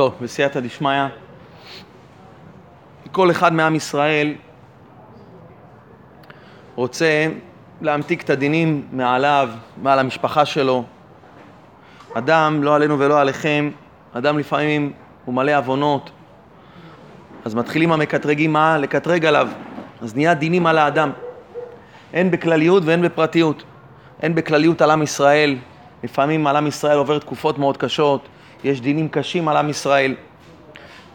טוב, בסייעתא דשמיא, כל אחד מעם ישראל רוצה להמתיק את הדינים מעליו, מעל המשפחה שלו. אדם, לא עלינו ולא עליכם, אדם לפעמים הוא מלא עוונות, אז מתחילים המקטרגים מה? לקטרג עליו. אז נהיה דינים על האדם. הן בכלליות והן בפרטיות. הן בכלליות על עם ישראל, לפעמים על עם ישראל עובר תקופות מאוד קשות, יש דינים קשים על עם ישראל.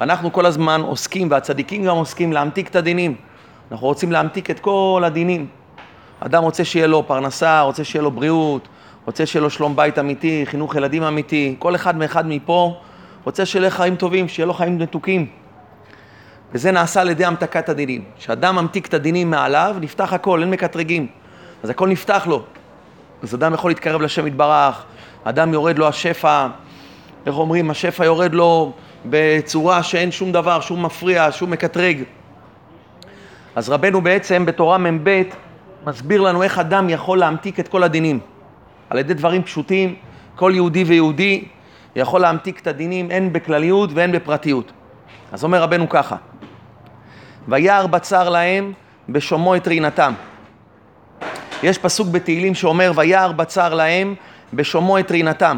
אנחנו כל הזמן עוסקים, והצדיקים גם עוסקים, להמתיק את הדינים. אנחנו רוצים להמתיק את כל הדינים. אדם רוצה שיהיה לו פרנסה, רוצה שיהיה לו בריאות, רוצה שיהיה לו שלום בית אמיתי, חינוך ילדים אמיתי. כל אחד מאחד מפה רוצה שיהיה לו חיים טובים, שיהיה לו חיים מתוקים. וזה נעשה על ידי המתקת הדינים. כשאדם ממתיק את הדינים מעליו, נפתח הכל, אין מקטרגים. אז הכל נפתח לו. אז אדם יכול להתקרב לשם יתברך, אדם יורד לו השפע, איך אומרים, השפע יורד לו בצורה שאין שום דבר, שום מפריע, שום מקטרג. אז רבנו בעצם בתורה מ"ב מסביר לנו איך אדם יכול להמתיק את כל הדינים. על ידי דברים פשוטים, כל יהודי ויהודי יכול להמתיק את הדינים הן בכלליות והן בפרטיות. אז אומר רבנו ככה, וירא בצר להם בשומו את רינתם. יש פסוק בתהילים שאומר וירא בצר להם בשומו את רינתם.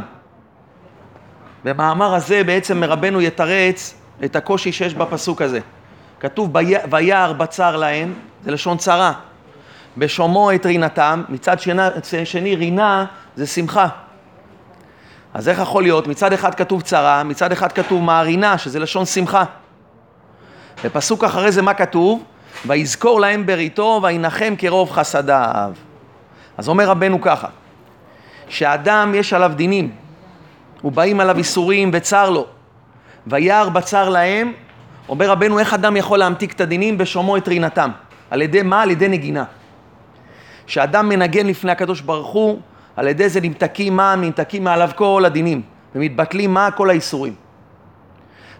במאמר הזה בעצם רבנו יתרץ את הקושי שיש בפסוק הזה. כתוב וירא בצר להם, זה לשון צרה. בשומו את רינתם, מצד שני, שני רינה זה שמחה. אז איך יכול להיות? מצד אחד כתוב צרה, מצד אחד כתוב מערינה, שזה לשון שמחה. בפסוק אחרי זה מה כתוב? ויזכור להם בריתו וינחם כרוב חסדיו. אז אומר רבנו ככה, שאדם יש עליו דינים, ובאים עליו איסורים וצר לו, וירא בצר להם, אומר רבנו איך אדם יכול להמתיק את הדינים בשומו את רינתם. על ידי מה? על ידי נגינה. שאדם מנגן לפני הקדוש ברוך הוא, על ידי זה נמתקים מה? נמתקים מעליו כל הדינים, ומתבטלים מה? כל האיסורים.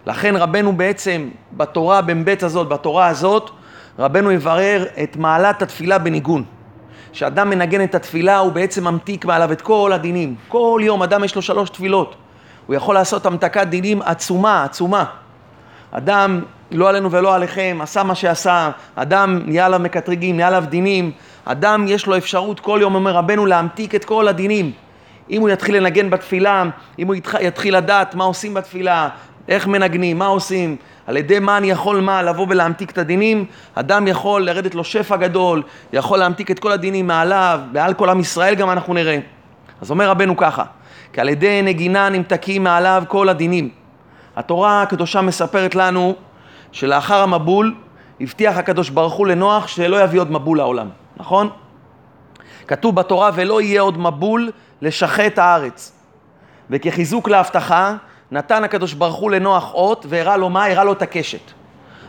לכן רבנו בעצם בתורה במ"ב הזאת, בתורה הזאת, רבנו יברר את מעלת התפילה בניגון. כשאדם מנגן את התפילה הוא בעצם ממתיק מעליו את כל הדינים. כל יום אדם יש לו שלוש תפילות. הוא יכול לעשות המתקת דינים עצומה, עצומה. אדם, לא עלינו ולא עליכם, עשה מה שעשה, אדם נהיה עליו מקטרגים, נהיה עליו דינים, אדם יש לו אפשרות כל יום, אומר רבנו, להמתיק את כל הדינים. אם הוא יתחיל לנגן בתפילה, אם הוא יתחיל לדעת מה עושים בתפילה, איך מנגנים, מה עושים, על ידי מה אני יכול מה לבוא ולהמתיק את הדינים, אדם יכול לרדת לו שפע גדול, יכול להמתיק את כל הדינים מעליו, מעל כל עם ישראל גם אנחנו נראה. אז אומר רבנו ככה, כי על ידי נגינה נמתקים מעליו כל הדינים. התורה הקדושה מספרת לנו שלאחר המבול הבטיח הקדוש ברוך הוא לנוח שלא יביא עוד מבול לעולם, נכון? כתוב בתורה ולא יהיה עוד מבול לשחט הארץ. וכחיזוק להבטחה נתן הקדוש ברוך הוא לנוח אות והראה לו מה? הראה לו את הקשת.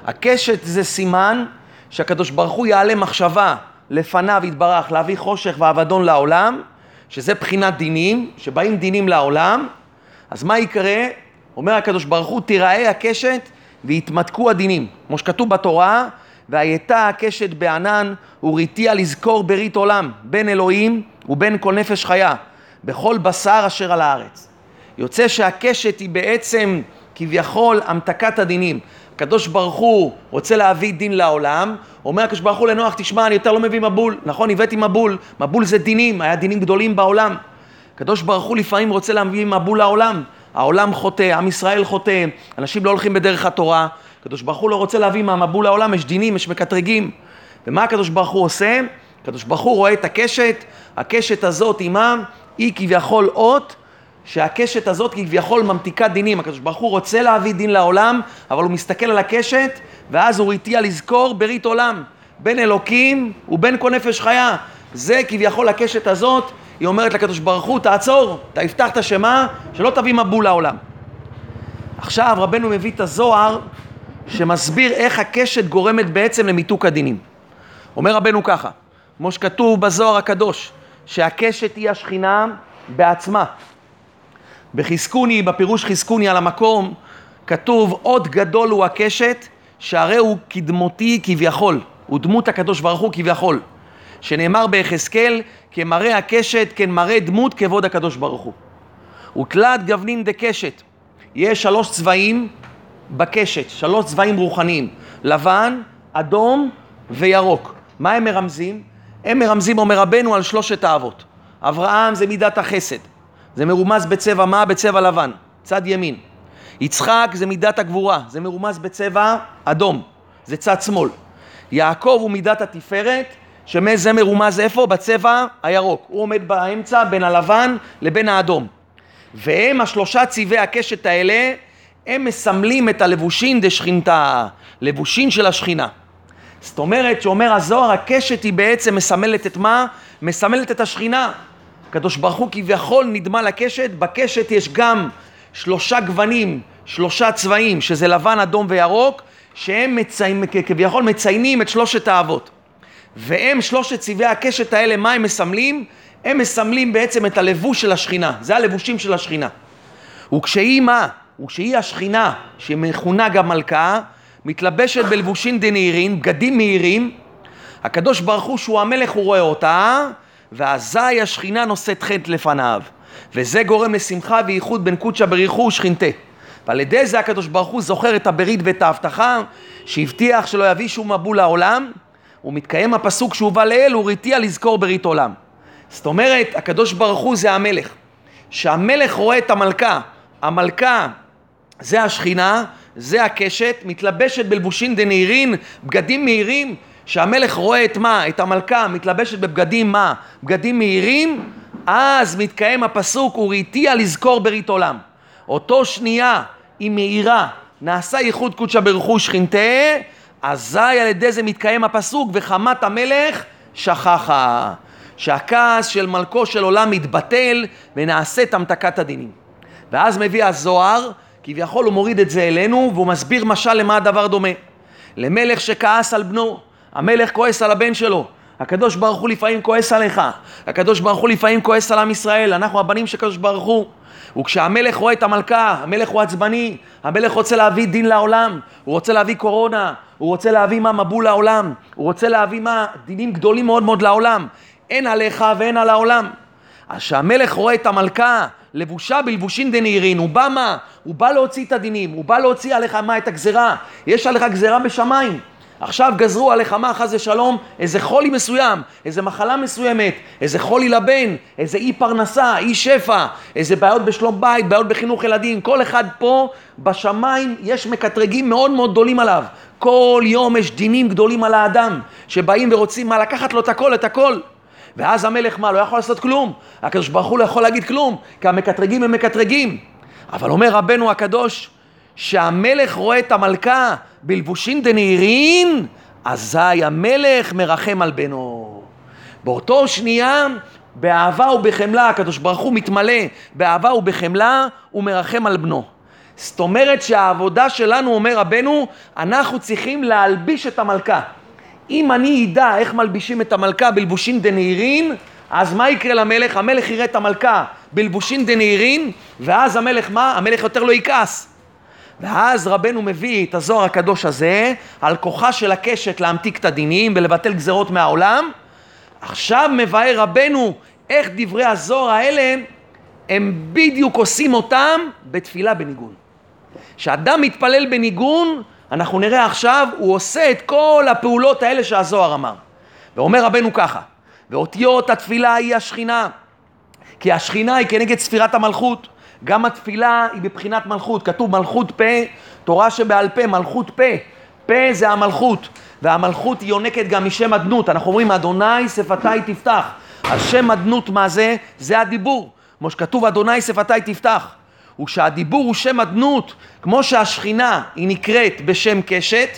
הקשת זה סימן שהקדוש ברוך הוא יעלה מחשבה לפניו יתברך להביא חושך ואבדון לעולם, שזה בחינת דינים, שבאים דינים לעולם, אז מה יקרה? אומר הקדוש ברוך הוא, תיראה הקשת ויתמתקו הדינים. כמו שכתוב בתורה, והייתה הקשת בענן וריתיה לזכור ברית עולם, בין אלוהים ובין כל נפש חיה, בכל בשר אשר על הארץ. יוצא שהקשת היא בעצם כביכול המתקת הדינים. הקדוש ברוך הוא רוצה להביא דין לעולם, אומר הקדוש ברוך הוא לנוח, תשמע, אני יותר לא מביא מבול. נכון, הבאתי מבול. מבול זה דינים, היה דינים גדולים בעולם. הקדוש ברוך הוא לפעמים רוצה להביא מבול לעולם. העולם חוטא, עם ישראל חוטא, אנשים לא הולכים בדרך התורה. הקדוש ברוך הוא לא רוצה להביא מהמבול לעולם, יש דינים, יש מקטרגים. ומה הקדוש ברוך הוא עושה? הקדוש ברוך הוא רואה את הקשת, הקשת הזאת עימה, היא כביכול אות שהקשת הזאת כביכול ממתיקה דינים. הקדוש ברוך הוא רוצה להביא דין לעולם, אבל הוא מסתכל על הקשת, ואז הוא הטיע לזכור ברית עולם, בין אלוקים ובין כל נפש חיה. זה כביכול הקשת הזאת, היא אומרת לקדוש ברוך הוא, תעצור, אתה הבטחת שמה? שלא תביא מבול לעולם. עכשיו רבנו מביא את הזוהר שמסביר איך הקשת גורמת בעצם למיתוק הדינים. אומר רבנו ככה, כמו שכתוב בזוהר הקדוש, שהקשת היא השכינה בעצמה. בחזקוני, בפירוש חזקוני על המקום, כתוב עוד גדול הוא הקשת, שהרי הוא קדמותי כביכול, הוא דמות הקדוש ברוך הוא כביכול, שנאמר ביחזקאל, כמראה הקשת, כן מראה דמות כבוד הקדוש ברוך הוא. ותלת גבנין דקשת, יש שלוש צבעים בקשת, שלוש צבעים רוחניים, לבן, אדום וירוק. מה הם מרמזים? הם מרמזים, אומר רבנו, על שלושת האבות. אברהם זה מידת החסד, זה מרומז בצבע מה? בצבע לבן, צד ימין. יצחק זה מידת הגבורה, זה מרומז בצבע אדום, זה צד שמאל. יעקב הוא מידת התפארת, שזה מרומז איפה? בצבע הירוק. הוא עומד באמצע בין הלבן לבין האדום. והם השלושה צבעי הקשת האלה, הם מסמלים את הלבושין דשכינתה, לבושין של השכינה. זאת אומרת, שאומר הזוהר, הקשת היא בעצם מסמלת את מה? מסמלת את השכינה. הקדוש ברוך הוא כביכול נדמה לקשת, בקשת יש גם שלושה גוונים, שלושה צבעים, שזה לבן, אדום וירוק, שהם מציינים, כביכול מציינים את שלושת האבות. והם שלושת צבעי הקשת האלה, מה הם מסמלים? הם מסמלים בעצם את הלבוש של השכינה, זה הלבושים של השכינה. וכשהיא מה? וכשהיא השכינה, שמכונה גם מלכה, מתלבשת בלבושין דנהירין, בגדים מהירים, הקדוש ברוך הוא שהוא המלך הוא רואה אותה, ואזי השכינה נושאת חטא לפניו. וזה גורם לשמחה וייחוד בין קודשא בריחו ושכינתה. ועל ידי זה הקדוש ברוך הוא זוכר את הברית ואת ההבטחה שהבטיח שלא יביא שום מבול לעולם, ומתקיים הפסוק שהובא לאל, וריתיה לזכור ברית עולם. זאת אומרת, הקדוש ברוך הוא זה המלך. שהמלך רואה את המלכה, המלכה זה השכינה, זה הקשת, מתלבשת בלבושין דנהירין, בגדים מהירים, שהמלך רואה את מה? את המלכה מתלבשת בבגדים מה? בגדים מהירים, אז מתקיים הפסוק וראיתיה לזכור ברית עולם. אותו שנייה היא מאירה, נעשה ייחוד קודשא ברכו שכינתה, אזי על ידי זה מתקיים הפסוק וחמת המלך שכחה. שהכעס של מלכו של עולם מתבטל ונעשית המתקת הדינים. ואז מביא הזוהר, כביכול הוא מוריד את זה אלינו והוא מסביר משל למה הדבר דומה. למלך שכעס על בנו, המלך כועס על הבן שלו, הקדוש ברוך הוא לפעמים כועס עליך, הקדוש ברוך הוא לפעמים כועס על עם ישראל, אנחנו הבנים של הקדוש ברוך הוא. וכשהמלך רואה את המלכה, המלך הוא עצבני, המלך רוצה להביא דין לעולם, הוא רוצה להביא קורונה, הוא רוצה להביא מה מבול לעולם, הוא רוצה להביא מה דינים גדולים מאוד מאוד לעולם, הן עליך והן על העולם. אז כשהמלך רואה את המלכה לבושה בלבושין דנהירין, הוא בא מה? הוא בא להוציא את הדינים, הוא בא להוציא עליך מה? את הגזרה. יש עליך גזרה בשמיים. עכשיו גזרו עליך מה חס ושלום איזה חולי מסוים, איזה מחלה מסוימת, איזה חולי לבן, איזה אי פרנסה, אי שפע, איזה בעיות בשלום בית, בעיות בחינוך ילדים, כל אחד פה בשמיים יש מקטרגים מאוד מאוד גדולים עליו. כל יום יש דינים גדולים על האדם, שבאים ורוצים מה לקחת לו את הכל, את הכל. ואז המלך מה, לא יכול לעשות כלום. הקדוש ברוך הוא לא יכול להגיד כלום, כי המקטרגים הם מקטרגים. אבל אומר רבנו הקדוש, שהמלך רואה את המלכה בלבושין דנהירין, אזי המלך מרחם על בנו. באותו שנייה, באהבה ובחמלה, הקדוש ברוך הוא מתמלא באהבה ובחמלה, הוא מרחם על בנו. זאת אומרת שהעבודה שלנו, אומר רבנו, אנחנו צריכים להלביש את המלכה. אם אני אדע איך מלבישים את המלכה בלבושין דנהירין, אז מה יקרה למלך? המלך יראה את המלכה בלבושין דנהירין, ואז המלך מה? המלך יותר לא יכעס. ואז רבנו מביא את הזוהר הקדוש הזה על כוחה של הקשת להמתיק את הדינים ולבטל גזרות מהעולם. עכשיו מבאר רבנו איך דברי הזוהר האלה הם בדיוק עושים אותם בתפילה בניגון. כשאדם מתפלל בניגון, אנחנו נראה עכשיו, הוא עושה את כל הפעולות האלה שהזוהר אמר. ואומר רבנו ככה, ואותיות התפילה היא השכינה, כי השכינה היא כנגד ספירת המלכות. גם התפילה היא בבחינת מלכות, כתוב מלכות פה, תורה שבעל פה, מלכות פה, פה זה המלכות, והמלכות היא יונקת גם משם אדנות, אנחנו אומרים אדוני שפתיי תפתח, אז שם אדנות מה זה? זה הדיבור, כמו שכתוב אדוני שפתיי תפתח, וכשהדיבור הוא שם אדנות, כמו שהשכינה היא נקראת בשם קשת,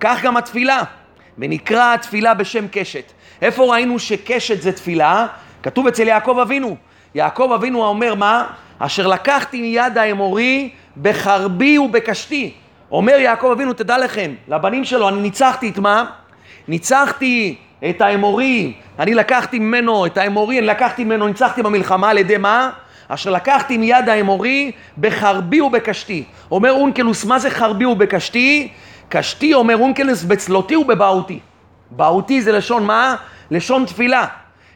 כך גם התפילה, ונקרא התפילה בשם קשת. איפה ראינו שקשת זה תפילה? כתוב אצל יעקב אבינו. יעקב אבינו אומר מה? אשר לקחתי מיד האמורי בחרבי ובקשתי. אומר יעקב אבינו, תדע לכם, לבנים שלו, אני ניצחתי את מה? ניצחתי את האמורי, אני לקחתי ממנו את האמורי, אני לקחתי ממנו, ניצחתי במלחמה על ידי מה? אשר לקחתי מיד האמורי בחרבי ובקשתי. אומר אונקלוס, מה זה חרבי ובקשתי? קשתי, אומר אונקלוס, בצלותי ובבעותי. בעותי זה לשון מה? לשון תפילה.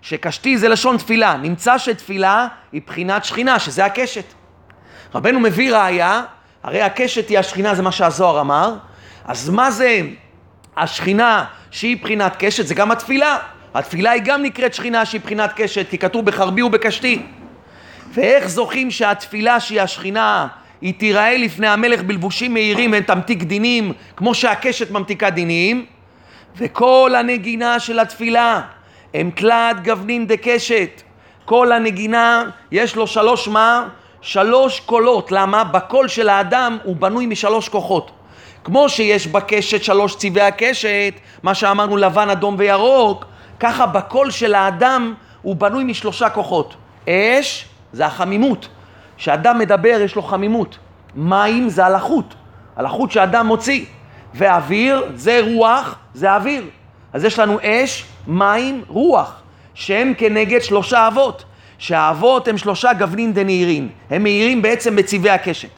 שקשתי זה לשון תפילה. נמצא שתפילה היא בחינת שכינה, שזה הקשת. רבנו מביא ראיה הרי הקשת היא השכינה, זה מה שהזוהר אמר. אז מה זה השכינה שהיא בחינת קשת? זה גם התפילה. התפילה היא גם נקראת שכינה שהיא בחינת קשת, כי כתוב בחרבי ובקשתי. ואיך זוכים שהתפילה שהיא השכינה היא תיראה לפני המלך בלבושים מהירים ותמתיק דינים כמו שהקשת ממתיקה דינים וכל הנגינה של התפילה הם תלת גבנין דקשת כל הנגינה יש לו שלוש מה? שלוש קולות. למה? בקול של האדם הוא בנוי משלוש כוחות. כמו שיש בקשת שלוש צבעי הקשת, מה שאמרנו לבן, אדום וירוק, ככה בקול של האדם הוא בנוי משלושה כוחות. אש זה החמימות. כשאדם מדבר יש לו חמימות. מים זה הלחות, הלחות שאדם מוציא. ואוויר זה רוח, זה אוויר. אז יש לנו אש, מים, רוח, שהם כנגד שלושה אבות. שהאבות הם שלושה גוונים דנהירין, הם מאירים בעצם בצבעי הקשת.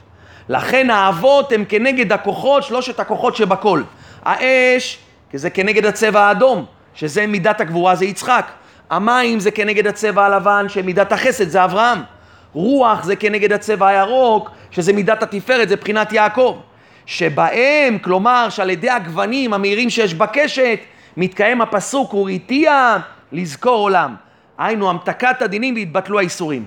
לכן האבות הם כנגד הכוחות, שלושת הכוחות שבכל. האש, זה כנגד הצבע האדום, שזה מידת הגבורה, זה יצחק. המים זה כנגד הצבע הלבן, שמידת החסד, זה אברהם. רוח זה כנגד הצבע הירוק, שזה מידת התפארת, זה בחינת יעקב. שבהם, כלומר, שעל ידי הגוונים המהירים שיש בקשת, מתקיים הפסוק, וראיתיה לזכור עולם. היינו המתקת הדינים והתבטלו האיסורים.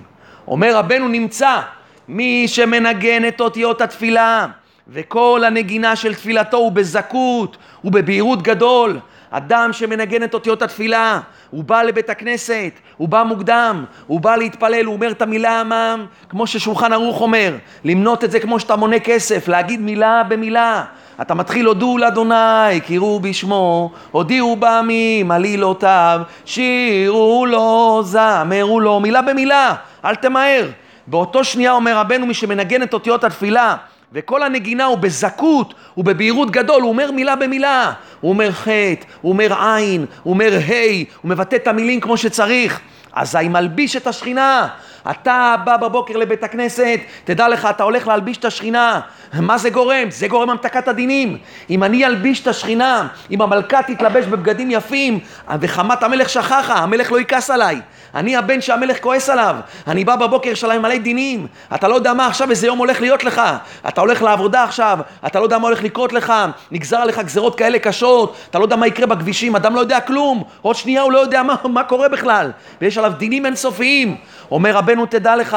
אומר רבנו נמצא מי שמנגן את אותיות התפילה וכל הנגינה של תפילתו הוא בזכות ובבהירות גדול אדם שמנגן את אותיות התפילה, הוא בא לבית הכנסת, הוא בא מוקדם, הוא בא להתפלל, הוא אומר את המילה עמם, כמו ששולחן ערוך אומר, למנות את זה כמו שאתה מונה כסף, להגיד מילה במילה. אתה מתחיל הודו לאדוני, קראו בשמו, הודיעו בעמים, עלילותיו, שירו לו, זמרו לו, מילה במילה, אל תמהר. באותו שנייה אומר רבנו, מי שמנגן את אותיות התפילה, וכל הנגינה הוא בזכות, הוא בבהירות גדול, הוא אומר מילה במילה. הוא אומר חטא, הוא אומר עין, הוא אומר ה', הוא מבטא את המילים כמו שצריך. אזי מלביש את השכינה. אתה בא בבוקר לבית הכנסת, תדע לך, אתה הולך להלביש את השכינה. מה זה גורם? זה גורם המתקת הדינים. אם אני אלביש את השכינה, אם המלכה תתלבש בבגדים יפים, וחמת המלך שכחה, המלך לא יכעס עליי. אני הבן שהמלך כועס עליו. אני בא בבוקר, יש עליי מלא דינים. אתה לא יודע מה עכשיו, איזה יום הולך להיות לך. אתה הולך לעבודה עכשיו, אתה לא יודע מה הולך לקרות לך. נגזר עליך גזרות כאלה קשות, אתה לא יודע מה יקרה בכבישים, אדם לא יודע כלום. עוד שנייה הוא לא יודע מה, מה קורה בכלל. ויש עליו דינים אינסופיים. אומר רבנו, תדע לך,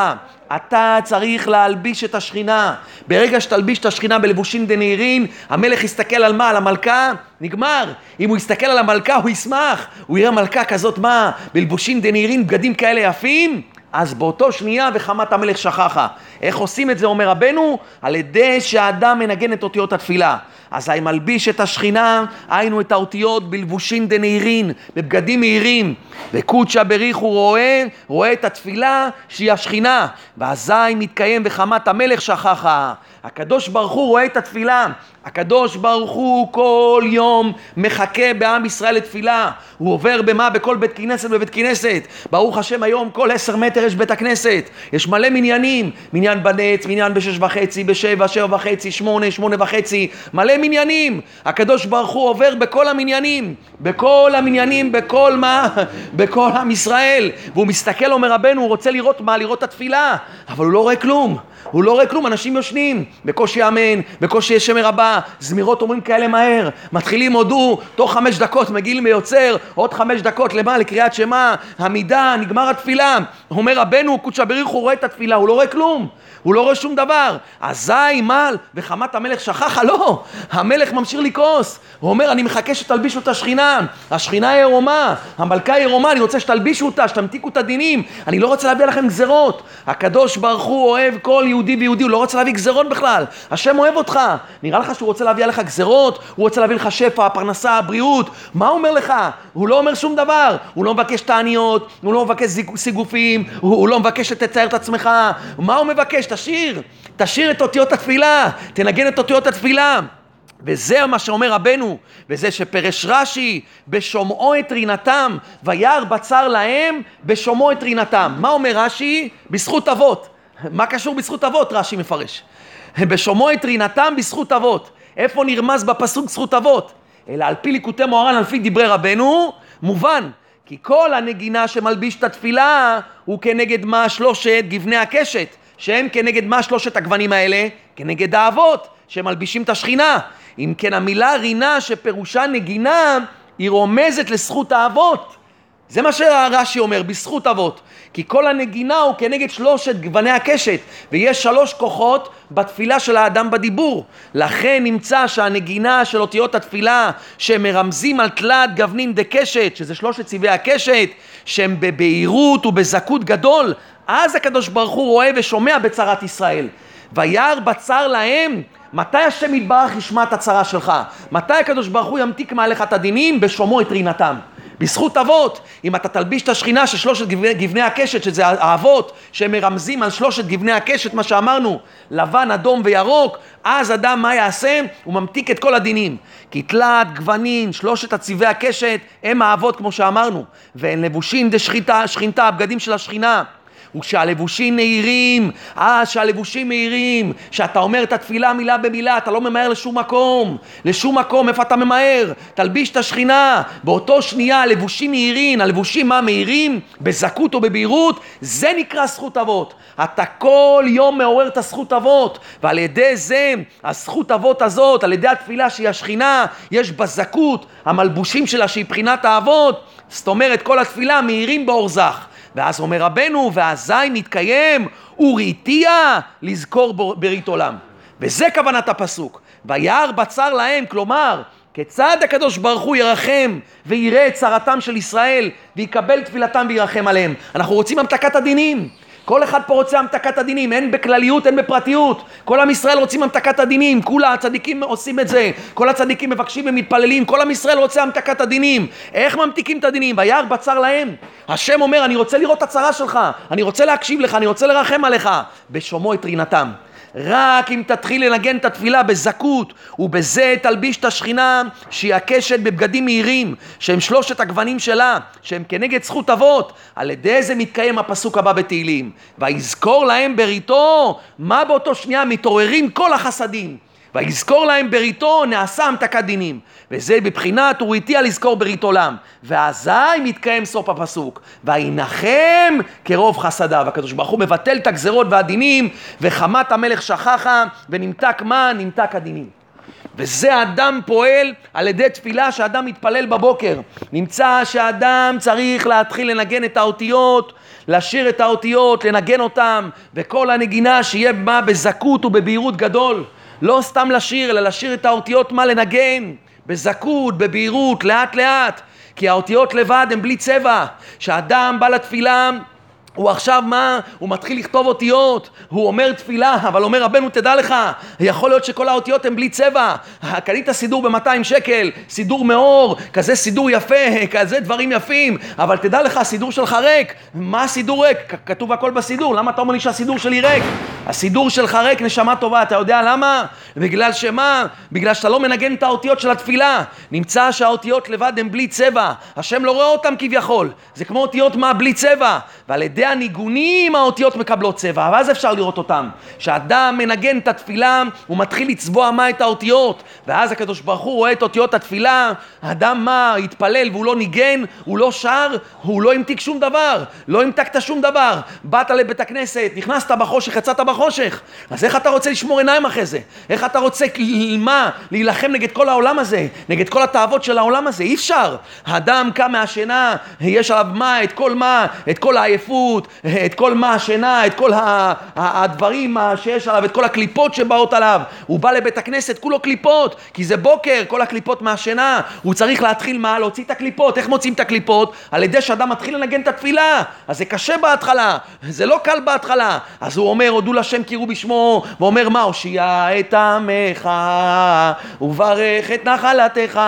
אתה צריך להלביש את השכינה. ברגע שתלביש את השכינה בלבושים דנהירים, המלך יסתכל על מה? על המלכה? נגמר. אם הוא יסתכל על המלכה הוא ישמח. הוא יראה מלכה כזאת מה? בלבושים דנהירים, בגדים כאלה יפים? אז באותו שנייה וחמת המלך שכחה. איך עושים את זה, אומר רבנו? על ידי שהאדם מנגן את אותיות התפילה. אזי מלביש את השכינה, היינו את האותיות בלבושין דנהירין, בבגדים מהירים. וקודשא בריך הוא רואה, רואה את התפילה שהיא השכינה. ואזי מתקיים וחמת המלך שכחה. הקדוש ברוך הוא רואה את התפילה. הקדוש ברוך הוא כל יום מחכה בעם ישראל לתפילה. הוא עובר במה? בכל בית כנסת ובית כנסת. ברוך השם היום כל עשר מטר יש בית הכנסת. יש מלא מניינים. מניין בנץ, מניין בשש וחצי, בשבע, שבע וחצי, שמונה, שמונה וחצי. מלא מניינים. הקדוש ברוך הוא עובר בכל המניינים. בכל המניינים, בכל מה? בכל עם ישראל. והוא מסתכל, אומר רבנו, הוא רוצה לראות מה? לראות את התפילה. אבל הוא לא רואה כלום. הוא לא רואה כלום, אנשים יושנים, בקושי אמן, בקושי יש שמר הבא, זמירות אומרים כאלה מהר, מתחילים הודו, תוך חמש דקות מגיעים מיוצר, עוד חמש דקות למה? לקריאת שמע, עמידה, נגמר התפילה. אומר רבנו, קודשא בריך הוא רואה את התפילה, הוא לא רואה כלום. הוא לא רואה שום דבר. אזי מל וחמת המלך שכחה? לא, המלך ממשיך לכעוס. הוא אומר, אני מחכה שתלבישו את השכינה. השכינה היא עירומה, המלכה היא עירומה, אני רוצה שתלבישו אותה, שתמתיקו את הדינים. אני לא רוצה להביא לכם גזרות. הקדוש ברוך הוא אוהב כל יהודי ויהודי, הוא לא רוצה להביא גזרות בכלל. השם אוהב אותך. נראה לך שהוא רוצה להביא עליך גזרות? הוא רוצה להביא לך שפע, פרנסה, בריאות. מה הוא אומר לך? הוא לא אומר שום דבר. הוא לא מבקש תעניות, הוא לא מבקש סיגופים, הוא לא מבקש שתצייר את עצמך. מה הוא מבקש? תשאיר, תשאיר את אותיות התפילה, תנגן את אותיות התפילה. וזה מה שאומר רבנו, וזה שפרש רש"י, בשומעו את רינתם, וירא בצר להם, בשומעו את רינתם. מה אומר רש"י? בזכות אבות. מה קשור בזכות אבות? רש"י מפרש. בשומעו את רינתם בזכות אבות. איפה נרמז בפסוק זכות אבות? אלא על פי ליקוטי מוהר"ן, על פי דברי רבנו, מובן. כי כל הנגינה שמלביש את התפילה הוא כנגד מה שלושת גבני הקשת. שהם כנגד מה שלושת הגוונים האלה? כנגד האבות, שמלבישים את השכינה. אם כן המילה רינה שפירושה נגינה, היא רומזת לזכות האבות. זה מה שרש"י אומר, בזכות אבות. כי כל הנגינה הוא כנגד שלושת גווני הקשת, ויש שלוש כוחות בתפילה של האדם בדיבור. לכן נמצא שהנגינה של אותיות התפילה, שמרמזים על תלת גוונין דקשת, שזה שלושת צבעי הקשת, שהם בבהירות ובזכות גדול, אז הקדוש ברוך הוא רואה ושומע בצרת ישראל. וירא בצר להם מתי השם יתברך ישמע את הצרה שלך? מתי הקדוש ברוך הוא ימתיק מעליך את הדינים? בשומעו את רינתם. בזכות אבות, אם אתה תלביש את השכינה של שלושת גבני, גבני הקשת, שזה האבות, שהם מרמזים על שלושת גבני הקשת, מה שאמרנו, לבן, אדום וירוק, אז אדם מה יעשה? הוא ממתיק את כל הדינים. כי תלת, גוונים, שלושת הצבעי הקשת, הם האבות כמו שאמרנו. והם לבושים דשכינתה, שכינתה, הבגדים של השכינה. וכשהלבושים מהירים, אה, שהלבושים מהירים, שאתה אומר את התפילה מילה במילה, אתה לא ממהר לשום מקום, לשום מקום, איפה אתה ממהר? תלביש את השכינה, באותו שנייה הלבושים מהירים, הלבושים מה מהירים? בזכות או בבהירות, זה נקרא זכות אבות. אתה כל יום מעורר את הזכות אבות, ועל ידי זה, הזכות אבות הזאת, על ידי התפילה שהיא השכינה, יש בזכות, המלבושים שלה שהיא בחינת האבות, זאת אומרת כל התפילה מהירים באור זך. ואז אומר רבנו, ואזי מתקיים וראיתיה לזכור ברית עולם. וזה כוונת הפסוק. וירא בצר להם, כלומר, כיצד הקדוש ברוך הוא ירחם ויראה את צרתם של ישראל ויקבל תפילתם וירחם עליהם. אנחנו רוצים המתקת הדינים. כל אחד פה רוצה המתקת הדינים, הן בכלליות, הן בפרטיות. כל עם ישראל רוצים המתקת הדינים, כולה הצדיקים עושים את זה. כל הצדיקים מבקשים ומתפללים, כל עם ישראל רוצה המתקת הדינים. איך ממתיקים את הדינים? וירא בצר להם. השם אומר, אני רוצה לראות את הצרה שלך, אני רוצה להקשיב לך, אני רוצה לרחם עליך. בשומעו את רינתם. רק אם תתחיל לנגן את התפילה בזכות ובזה תלביש את השכינה שהיא הקשת בבגדים מהירים שהם שלושת הגוונים שלה שהם כנגד זכות אבות על ידי זה מתקיים הפסוק הבא בתהילים. ויזכור להם בריתו מה באותו שנייה מתעוררים כל החסדים ויזכור להם בריתו נעשה המתקת דינים וזה בבחינת וראיתיה לזכור ברית עולם ואזי מתקיים סוף הפסוק וינחם כרוב חסדיו הקדוש ברוך הוא מבטל את הגזרות והדינים וחמת המלך שכחה ונמתק מה? נמתק הדינים וזה אדם פועל על ידי תפילה שאדם מתפלל בבוקר. נמצא שאדם צריך להתחיל לנגן את האותיות, לשיר את האותיות, לנגן אותם, וכל הנגינה שיהיה בה בזכות ובבהירות גדול. לא סתם לשיר, אלא לשיר את האותיות מה לנגן, בזכות, בבהירות, לאט לאט. כי האותיות לבד הן בלי צבע. כשאדם בא לתפילה הוא עכשיו מה? הוא מתחיל לכתוב אותיות, הוא אומר תפילה, אבל אומר רבנו תדע לך, יכול להיות שכל האותיות הן בלי צבע, קנית סידור ב-200 שקל, סידור מאור, כזה סידור יפה, כזה דברים יפים, אבל תדע לך, הסידור שלך ריק, מה הסידור ריק? כתוב הכל בסידור, למה אתה אומר לי שהסידור שלי ריק? הסידור שלך ריק, נשמה טובה, אתה יודע למה? בגלל שמה? בגלל שאתה לא מנגן את האותיות של התפילה, נמצא שהאותיות לבד הן בלי צבע, השם לא רואה אותן כביכול, זה כמו אותיות מה? בלי צבע, ועל ידי ידי הניגונים האותיות מקבלות צבע, ואז אפשר לראות אותם. כשאדם מנגן את התפילה, הוא מתחיל לצבוע מה את האותיות, ואז הקדוש ברוך הוא רואה את אותיות התפילה, האדם מה, התפלל והוא לא ניגן, הוא לא שר, הוא לא המתיק שום דבר, לא המתקת שום דבר. באת לבית הכנסת, נכנסת בחושך, יצאת בחושך, אז איך אתה רוצה לשמור עיניים אחרי זה? איך אתה רוצה, מה, להילחם נגד כל העולם הזה, נגד כל התאוות של העולם הזה? אי אפשר. האדם קם מהשינה, יש עליו מה, את כל מה, את כל העייפות. הבריאות, את כל מה השינה, את כל הדברים שיש עליו, את כל הקליפות שבאות עליו. הוא בא לבית הכנסת, כולו קליפות, כי זה בוקר, כל הקליפות מהשינה. הוא צריך להתחיל מה? להוציא את הקליפות. איך מוציאים את הקליפות? על ידי שאדם מתחיל לנגן את התפילה. אז זה קשה בהתחלה, זה לא קל בהתחלה. אז הוא אומר, הודו לשם קראו בשמו, ואומר מה? הושיע את עמך, וברך את נחלתך.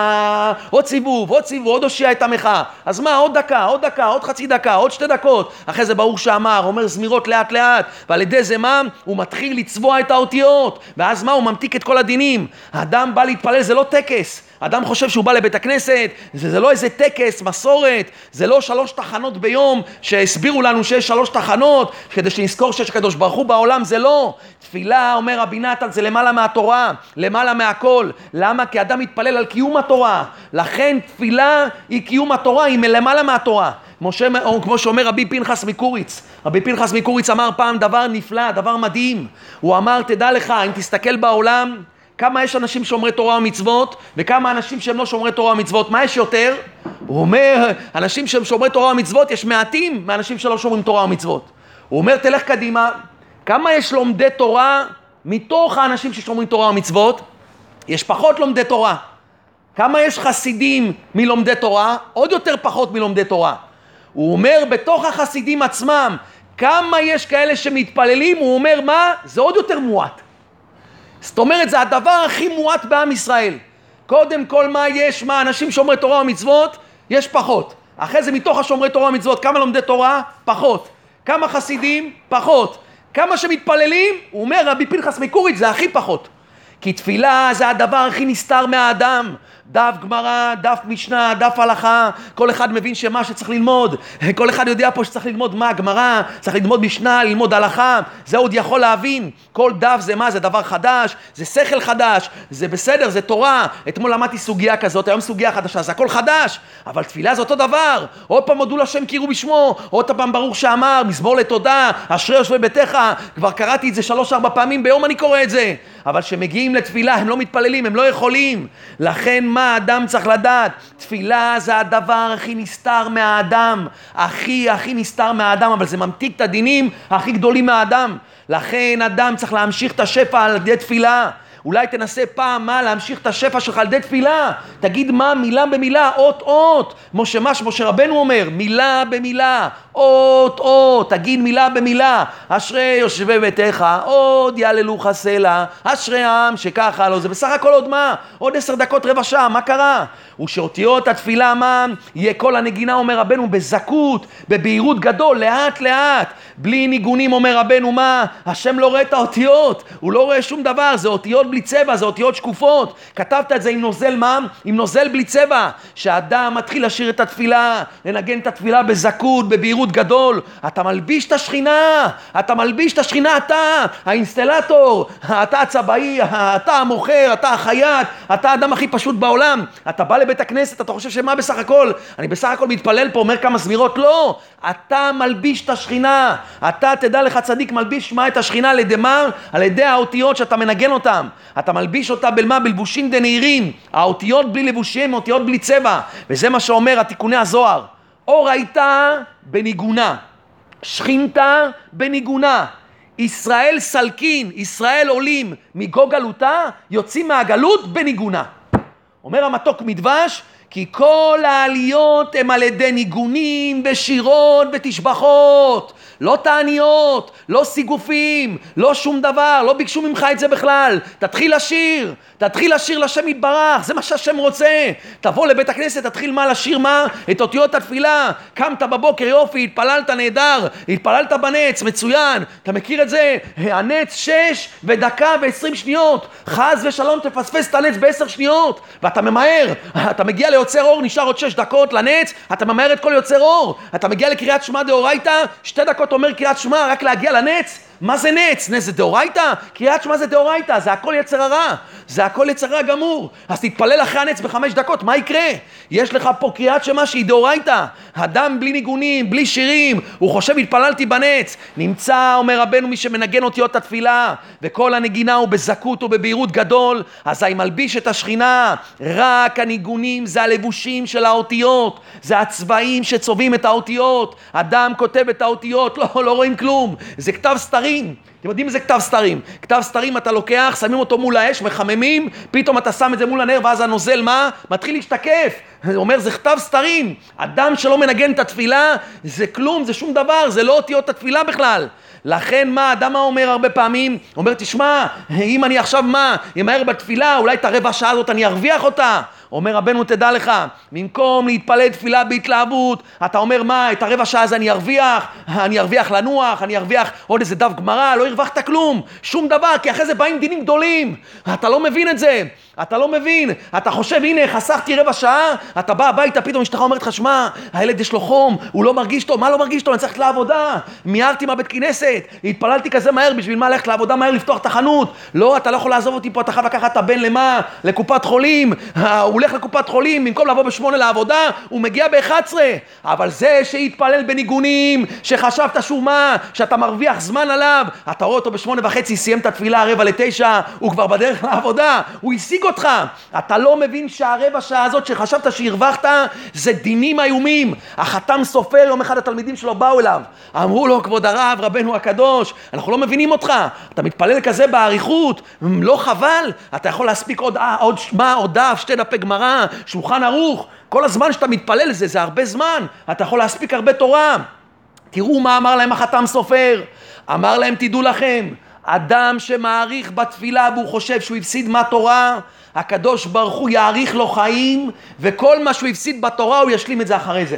עוד סיבוב, עוד סיבוב, עוד הושיע את עמך. אז מה? עוד דקה, עוד דקה, עוד חצי דקה, עוד שתי דקות. אחרי זה ברוך שאמר, אומר זמירות לאט לאט, ועל ידי זה מה? הוא מתחיל לצבוע את האותיות, ואז מה? הוא ממתיק את כל הדינים. האדם בא להתפלל, זה לא טקס. אדם חושב שהוא בא לבית הכנסת, זה, זה לא איזה טקס, מסורת, זה לא שלוש תחנות ביום שהסבירו לנו שיש שלוש תחנות כדי שנזכור שיש הקדוש ברוך הוא בעולם, זה לא. תפילה, אומר רבי נתן, זה למעלה מהתורה, למעלה מהכל. למה? כי אדם מתפלל על קיום התורה. לכן תפילה היא קיום התורה, היא מלמעלה מהתורה. משה, או כמו שאומר רבי פנחס מקוריץ, רבי פנחס מקוריץ אמר פעם דבר נפלא, דבר מדהים. הוא אמר, תדע לך, אם תסתכל בעולם, כמה יש אנשים שומרי תורה ומצוות, וכמה אנשים שהם לא שומרי תורה ומצוות, מה יש יותר? הוא אומר, אנשים שהם שומרי תורה ומצוות, יש מעטים מאנשים שלא שומרים תורה ומצוות. הוא אומר, תלך קדימה, כמה יש לומדי תורה מתוך האנשים ששומרים תורה ומצוות? יש פחות לומדי תורה. כמה יש חסידים מלומדי תורה? עוד יותר פחות מלומדי תורה. הוא אומר, בתוך החסידים עצמם, כמה יש כאלה שמתפללים? הוא אומר, מה? זה עוד יותר מועט. זאת אומרת, זה הדבר הכי מועט בעם ישראל. קודם כל, מה יש? מה, אנשים שומרי תורה ומצוות? יש פחות. אחרי זה, מתוך השומרי תורה ומצוות, כמה לומדי תורה? פחות. כמה חסידים? פחות. כמה שמתפללים? הוא אומר, רבי פנחס מקורית, זה הכי פחות. כי תפילה זה הדבר הכי נסתר מהאדם. דף גמרא, דף משנה, דף הלכה, כל אחד מבין שמה שצריך ללמוד, כל אחד יודע פה שצריך ללמוד מה גמרא, צריך ללמוד משנה, ללמוד הלכה, זה עוד יכול להבין. כל דף זה מה? זה דבר חדש, זה שכל חדש, זה בסדר, זה תורה. אתמול למדתי סוגיה כזאת, היום סוגיה חדשה, זה הכל חדש, אבל תפילה זה אותו דבר. עוד פעם הודו לשם קירו בשמו, עוד פעם ברוך שאמר, מזמור לתודה, אשרי יושבי ביתך, כבר קראתי את זה שלוש-ארבע פעמים ביום אני קורא את זה. אבל כשמגיעים לתפילה הם לא מתפללים, הם לא יכולים. לכן מה האדם צריך לדעת? תפילה זה הדבר הכי נסתר מהאדם, הכי הכי נסתר מהאדם, אבל זה ממתיק את הדינים הכי גדולים מהאדם. לכן אדם צריך להמשיך את השפע על ידי תפילה. אולי תנסה פעם מה להמשיך את השפע שלך על ידי תפילה. תגיד מה מילה במילה, אות אות. משה מש, משה רבנו אומר, מילה במילה, אות אות. תגיד מילה במילה. אשרי יושבי ביתך, עוד יעללוך סלע. אשרי העם שככה לא זה. בסך הכל עוד מה? עוד עשר דקות רבע שעה, מה קרה? ושאותיות התפילה מה? יהיה כל הנגינה אומר רבנו בזכות, בבהירות גדול, לאט לאט. בלי ניגונים אומר רבנו מה? השם לא רואה את האותיות, הוא לא רואה שום דבר, זה אותיות בלי צבע, זה אותיות שקופות. כתבת את זה עם נוזל מה? עם נוזל בלי צבע. שאדם מתחיל לשיר את התפילה, לנגן את התפילה בזכות, בבהירות גדול. אתה מלביש את השכינה, אתה מלביש את השכינה אתה, האינסטלטור, אתה הצבעי, אתה המוכר, אתה החייט, אתה האדם הכי פשוט בעולם. אתה בא לבית הכנסת, אתה חושב שמה בסך הכל? אני בסך הכל מתפלל פה, אומר כמה סמירות? לא, אתה מלביש את השכינה. אתה תדע לך צדיק מלביש מה את השכינה על ידי מה? על ידי האותיות שאתה מנגן אותן. אתה מלביש אותה במה? בלבושים דנהירים. האותיות בלי לבושים, אותיות בלי צבע. וזה מה שאומר התיקוני הזוהר. אור הייתה בניגונה, שכינתה בניגונה. ישראל סלקין, ישראל עולים מגו גלותה, יוצאים מהגלות בניגונה. אומר המתוק מדבש, כי כל העליות הם על ידי ניגונים בשירות ותשבחות. לא תעניות, לא סיגופים, לא שום דבר, לא ביקשו ממך את זה בכלל. תתחיל לשיר, תתחיל לשיר לשם יתברך, זה מה שהשם רוצה. תבוא לבית הכנסת, תתחיל מה לשיר מה? את אותיות התפילה. קמת בבוקר, יופי, התפללת נהדר, התפללת בנץ, מצוין. אתה מכיר את זה? הנץ שש ודקה ועשרים שניות. חס ושלום תפספס את הנץ בעשר שניות, ואתה ממהר. אתה מגיע ליוצר אור, נשאר עוד שש דקות לנץ, אתה ממהר את כל יוצר אור. אתה מגיע לקריאת שמע דאורייתא, שתי דקות אומר קריאת שמע, רק להגיע לנץ, מה זה נץ? נץ זה דאורייתא? קריאת שמע זה דאורייתא, זה הכל יצר הרע, זה הכל יצר הרע גמור. אז תתפלל אחרי הנץ בחמש דקות, מה יקרה? יש לך פה קריאת שמע שהיא דאורייתא. אדם בלי ניגונים, בלי שירים, הוא חושב התפללתי בנץ. נמצא, אומר רבנו, מי שמנגן אותיות התפילה, וכל הנגינה הוא בזכות ובבהירות גדול, אזי מלביש את השכינה. רק הניגונים זה הלבושים של האותיות, זה הצבעים שצובעים את האותיות. אדם כותב את האותיות, לא, לא רואים כלום. זה כתב סתרים. סתרים. אתם יודעים איזה כתב סתרים? כתב סתרים אתה לוקח, שמים אותו מול האש, מחממים, פתאום אתה שם את זה מול הנר ואז הנוזל מה? מתחיל להשתקף. הוא אומר זה כתב סתרים. אדם שלא מנגן את התפילה זה כלום, זה שום דבר, זה לא אותיות התפילה בכלל. לכן מה, אדם מה אומר הרבה פעמים? אומר תשמע, אם אני עכשיו מה, אמהר בתפילה, אולי את הרבע שעה הזאת אני ארוויח אותה. אומר רבנו תדע לך, במקום להתפלל תפילה בהתלהבות, אתה אומר מה, את הרבע שעה הזה אני ארוויח, אני ארוויח לנוח, אני ארוויח עוד איזה דף גמרא, לא הרווחת כלום, שום דבר, כי אחרי זה באים דינים גדולים, אתה לא מבין את זה, אתה לא מבין, אתה חושב הנה חסכתי רבע שעה, אתה בא הביתה, פתאום אשתך אומרת לך, שמע, הילד יש לו חום, הוא לא מרגיש טוב, מה לא מרגיש טוב, אני צריך ללכת לעבודה, מיהרתי מהבית כנסת, התפללתי כזה מהר, בשביל מה ללכת לעבודה מהר לפתוח את החנות, לא, אתה לא יכול לעזוב אותי פה, אתה חייב לקחת את הבן למה, לקופת חולים, הוא הולך לקופת חולים, במקום לבוא בשמונה לעבודה, הוא מגיע ב-11. אבל זה שהתפלל בניגונים, שחשבת שהוא מה, שאתה מרוויח זמן עליו, אתה רואה אותו בשמונה וחצי, סיים את התפילה רבע לתשע, הוא כבר בדרך לעבודה, הוא השיג אותך. אתה לא מבין שהרבע שעה הזאת שחשבת שהרווחת, זה דינים איומים. החתם סופר, יום אחד התלמידים שלו באו אליו, אמרו לו, כבוד הרב, רבנו הקדוש, אנחנו לא מבינים אותך, אתה מתפלל כזה באריכות, לא חבל? אתה יכול להספיק עוד, אה, עוד, מה, עוד דף, שתי דפי גמרא, שולחן ערוך, כל הזמן שאתה מתפלל לזה, זה הרבה זמן, אתה יכול להספיק הרבה תורה. תראו מה אמר להם החתם סופר, אמר להם, תדעו לכם, אדם שמעריך בתפילה והוא חושב שהוא הפסיד מהתורה, הקדוש ברוך הוא יאריך לו חיים, וכל מה שהוא הפסיד בתורה הוא ישלים את זה אחרי זה.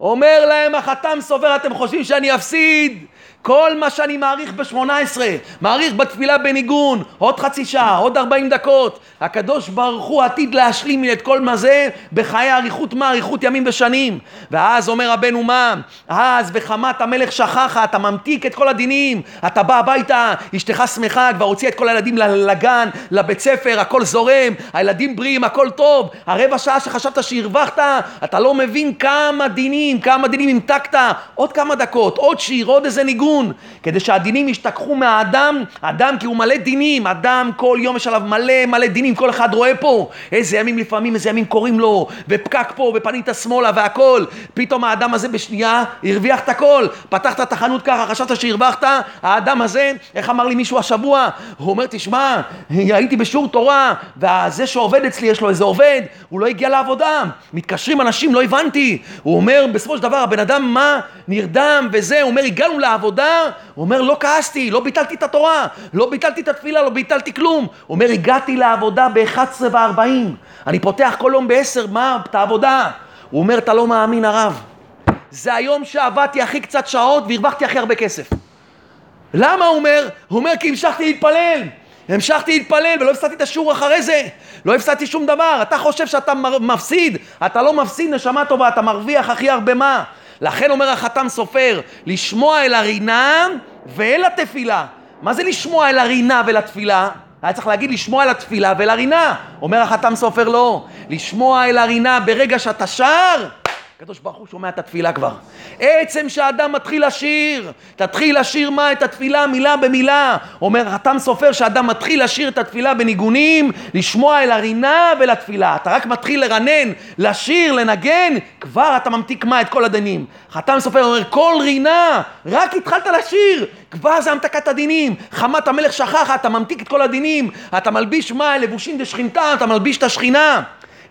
אומר להם החתם סופר, אתם חושבים שאני אפסיד? כל מה שאני מעריך ב-18, מעריך בתפילה בניגון, עוד חצי שעה, עוד 40 דקות. הקדוש ברוך הוא עתיד להשלים לי את כל מה זה בחיי אריכות מה? אריכות ימים ושנים. ואז אומר רבנו מה? אז וחמת המלך שכחה, אתה ממתיק את כל הדינים, אתה בא הביתה, אשתך שמחה, כבר הוציאה את כל הילדים לגן, לבית ספר, הכל זורם, הילדים בריאים, הכל טוב. הרבע שעה שחשבת שהרווחת, אתה לא מבין כמה דינים, כמה דינים המתקת, עוד כמה דקות, עוד שיר, עוד איזה ניגון. דיון, כדי שהדינים ישתכחו מהאדם, אדם כי הוא מלא דינים, אדם כל יום יש עליו מלא מלא דינים, כל אחד רואה פה איזה ימים לפעמים, איזה ימים קוראים לו, ופקק פה, ופנית שמאלה והכל, פתאום האדם הזה בשנייה הרוויח את הכל, פתחת את החנות ככה, חשבת שהרווחת, האדם הזה, איך אמר לי מישהו השבוע, הוא אומר, תשמע, הייתי בשיעור תורה, וזה שעובד אצלי, יש לו איזה עובד, הוא לא הגיע לעבודה, מתקשרים אנשים, לא הבנתי, הוא אומר, בסופו של דבר, הבן אדם מה, נרדם וזה, הוא אומר, הגענו לעבודה עבודה? הוא אומר, לא כעסתי, לא ביטלתי את התורה, לא ביטלתי את התפילה, לא ביטלתי כלום. הוא אומר, הגעתי לעבודה ב-11 ו-40, אני פותח כל יום ב-10, מה, את העבודה? הוא אומר, אתה לא מאמין הרב, זה היום שעבדתי הכי קצת שעות והרווחתי הכי הרבה כסף. למה הוא אומר? הוא אומר, כי המשכתי להתפלל. המשכתי להתפלל ולא הפסדתי את השיעור אחרי זה, לא הפסדתי שום דבר. אתה חושב שאתה מפסיד, אתה לא מפסיד, נשמה טובה, אתה מרוויח הכי הרבה מה? לכן אומר החתם סופר, לשמוע אל הרינה ואל התפילה. מה זה לשמוע אל הרינה ולתפילה? היה צריך להגיד לשמוע אל התפילה ואל הרינה. אומר החתם סופר לא. לשמוע אל הרינה ברגע שאתה שר, הקדוש ברוך הוא שומע את התפילה כבר. עצם שאדם מתחיל לשיר, תתחיל לשיר מה? את התפילה מילה במילה. אומר חתם סופר שאדם מתחיל לשיר את התפילה בניגונים, לשמוע אל הרינה ולתפילה. אתה רק מתחיל לרנן, לשיר, לנגן, כבר אתה ממתיק מה? את כל הדינים. חתם סופר אומר, כל רינה, רק התחלת לשיר, כבר זה המתקת הדינים. חמת המלך שכחה, אתה ממתיק את כל הדינים. אתה מלביש מה? לבושים דשכינתה, אתה מלביש את השכינה.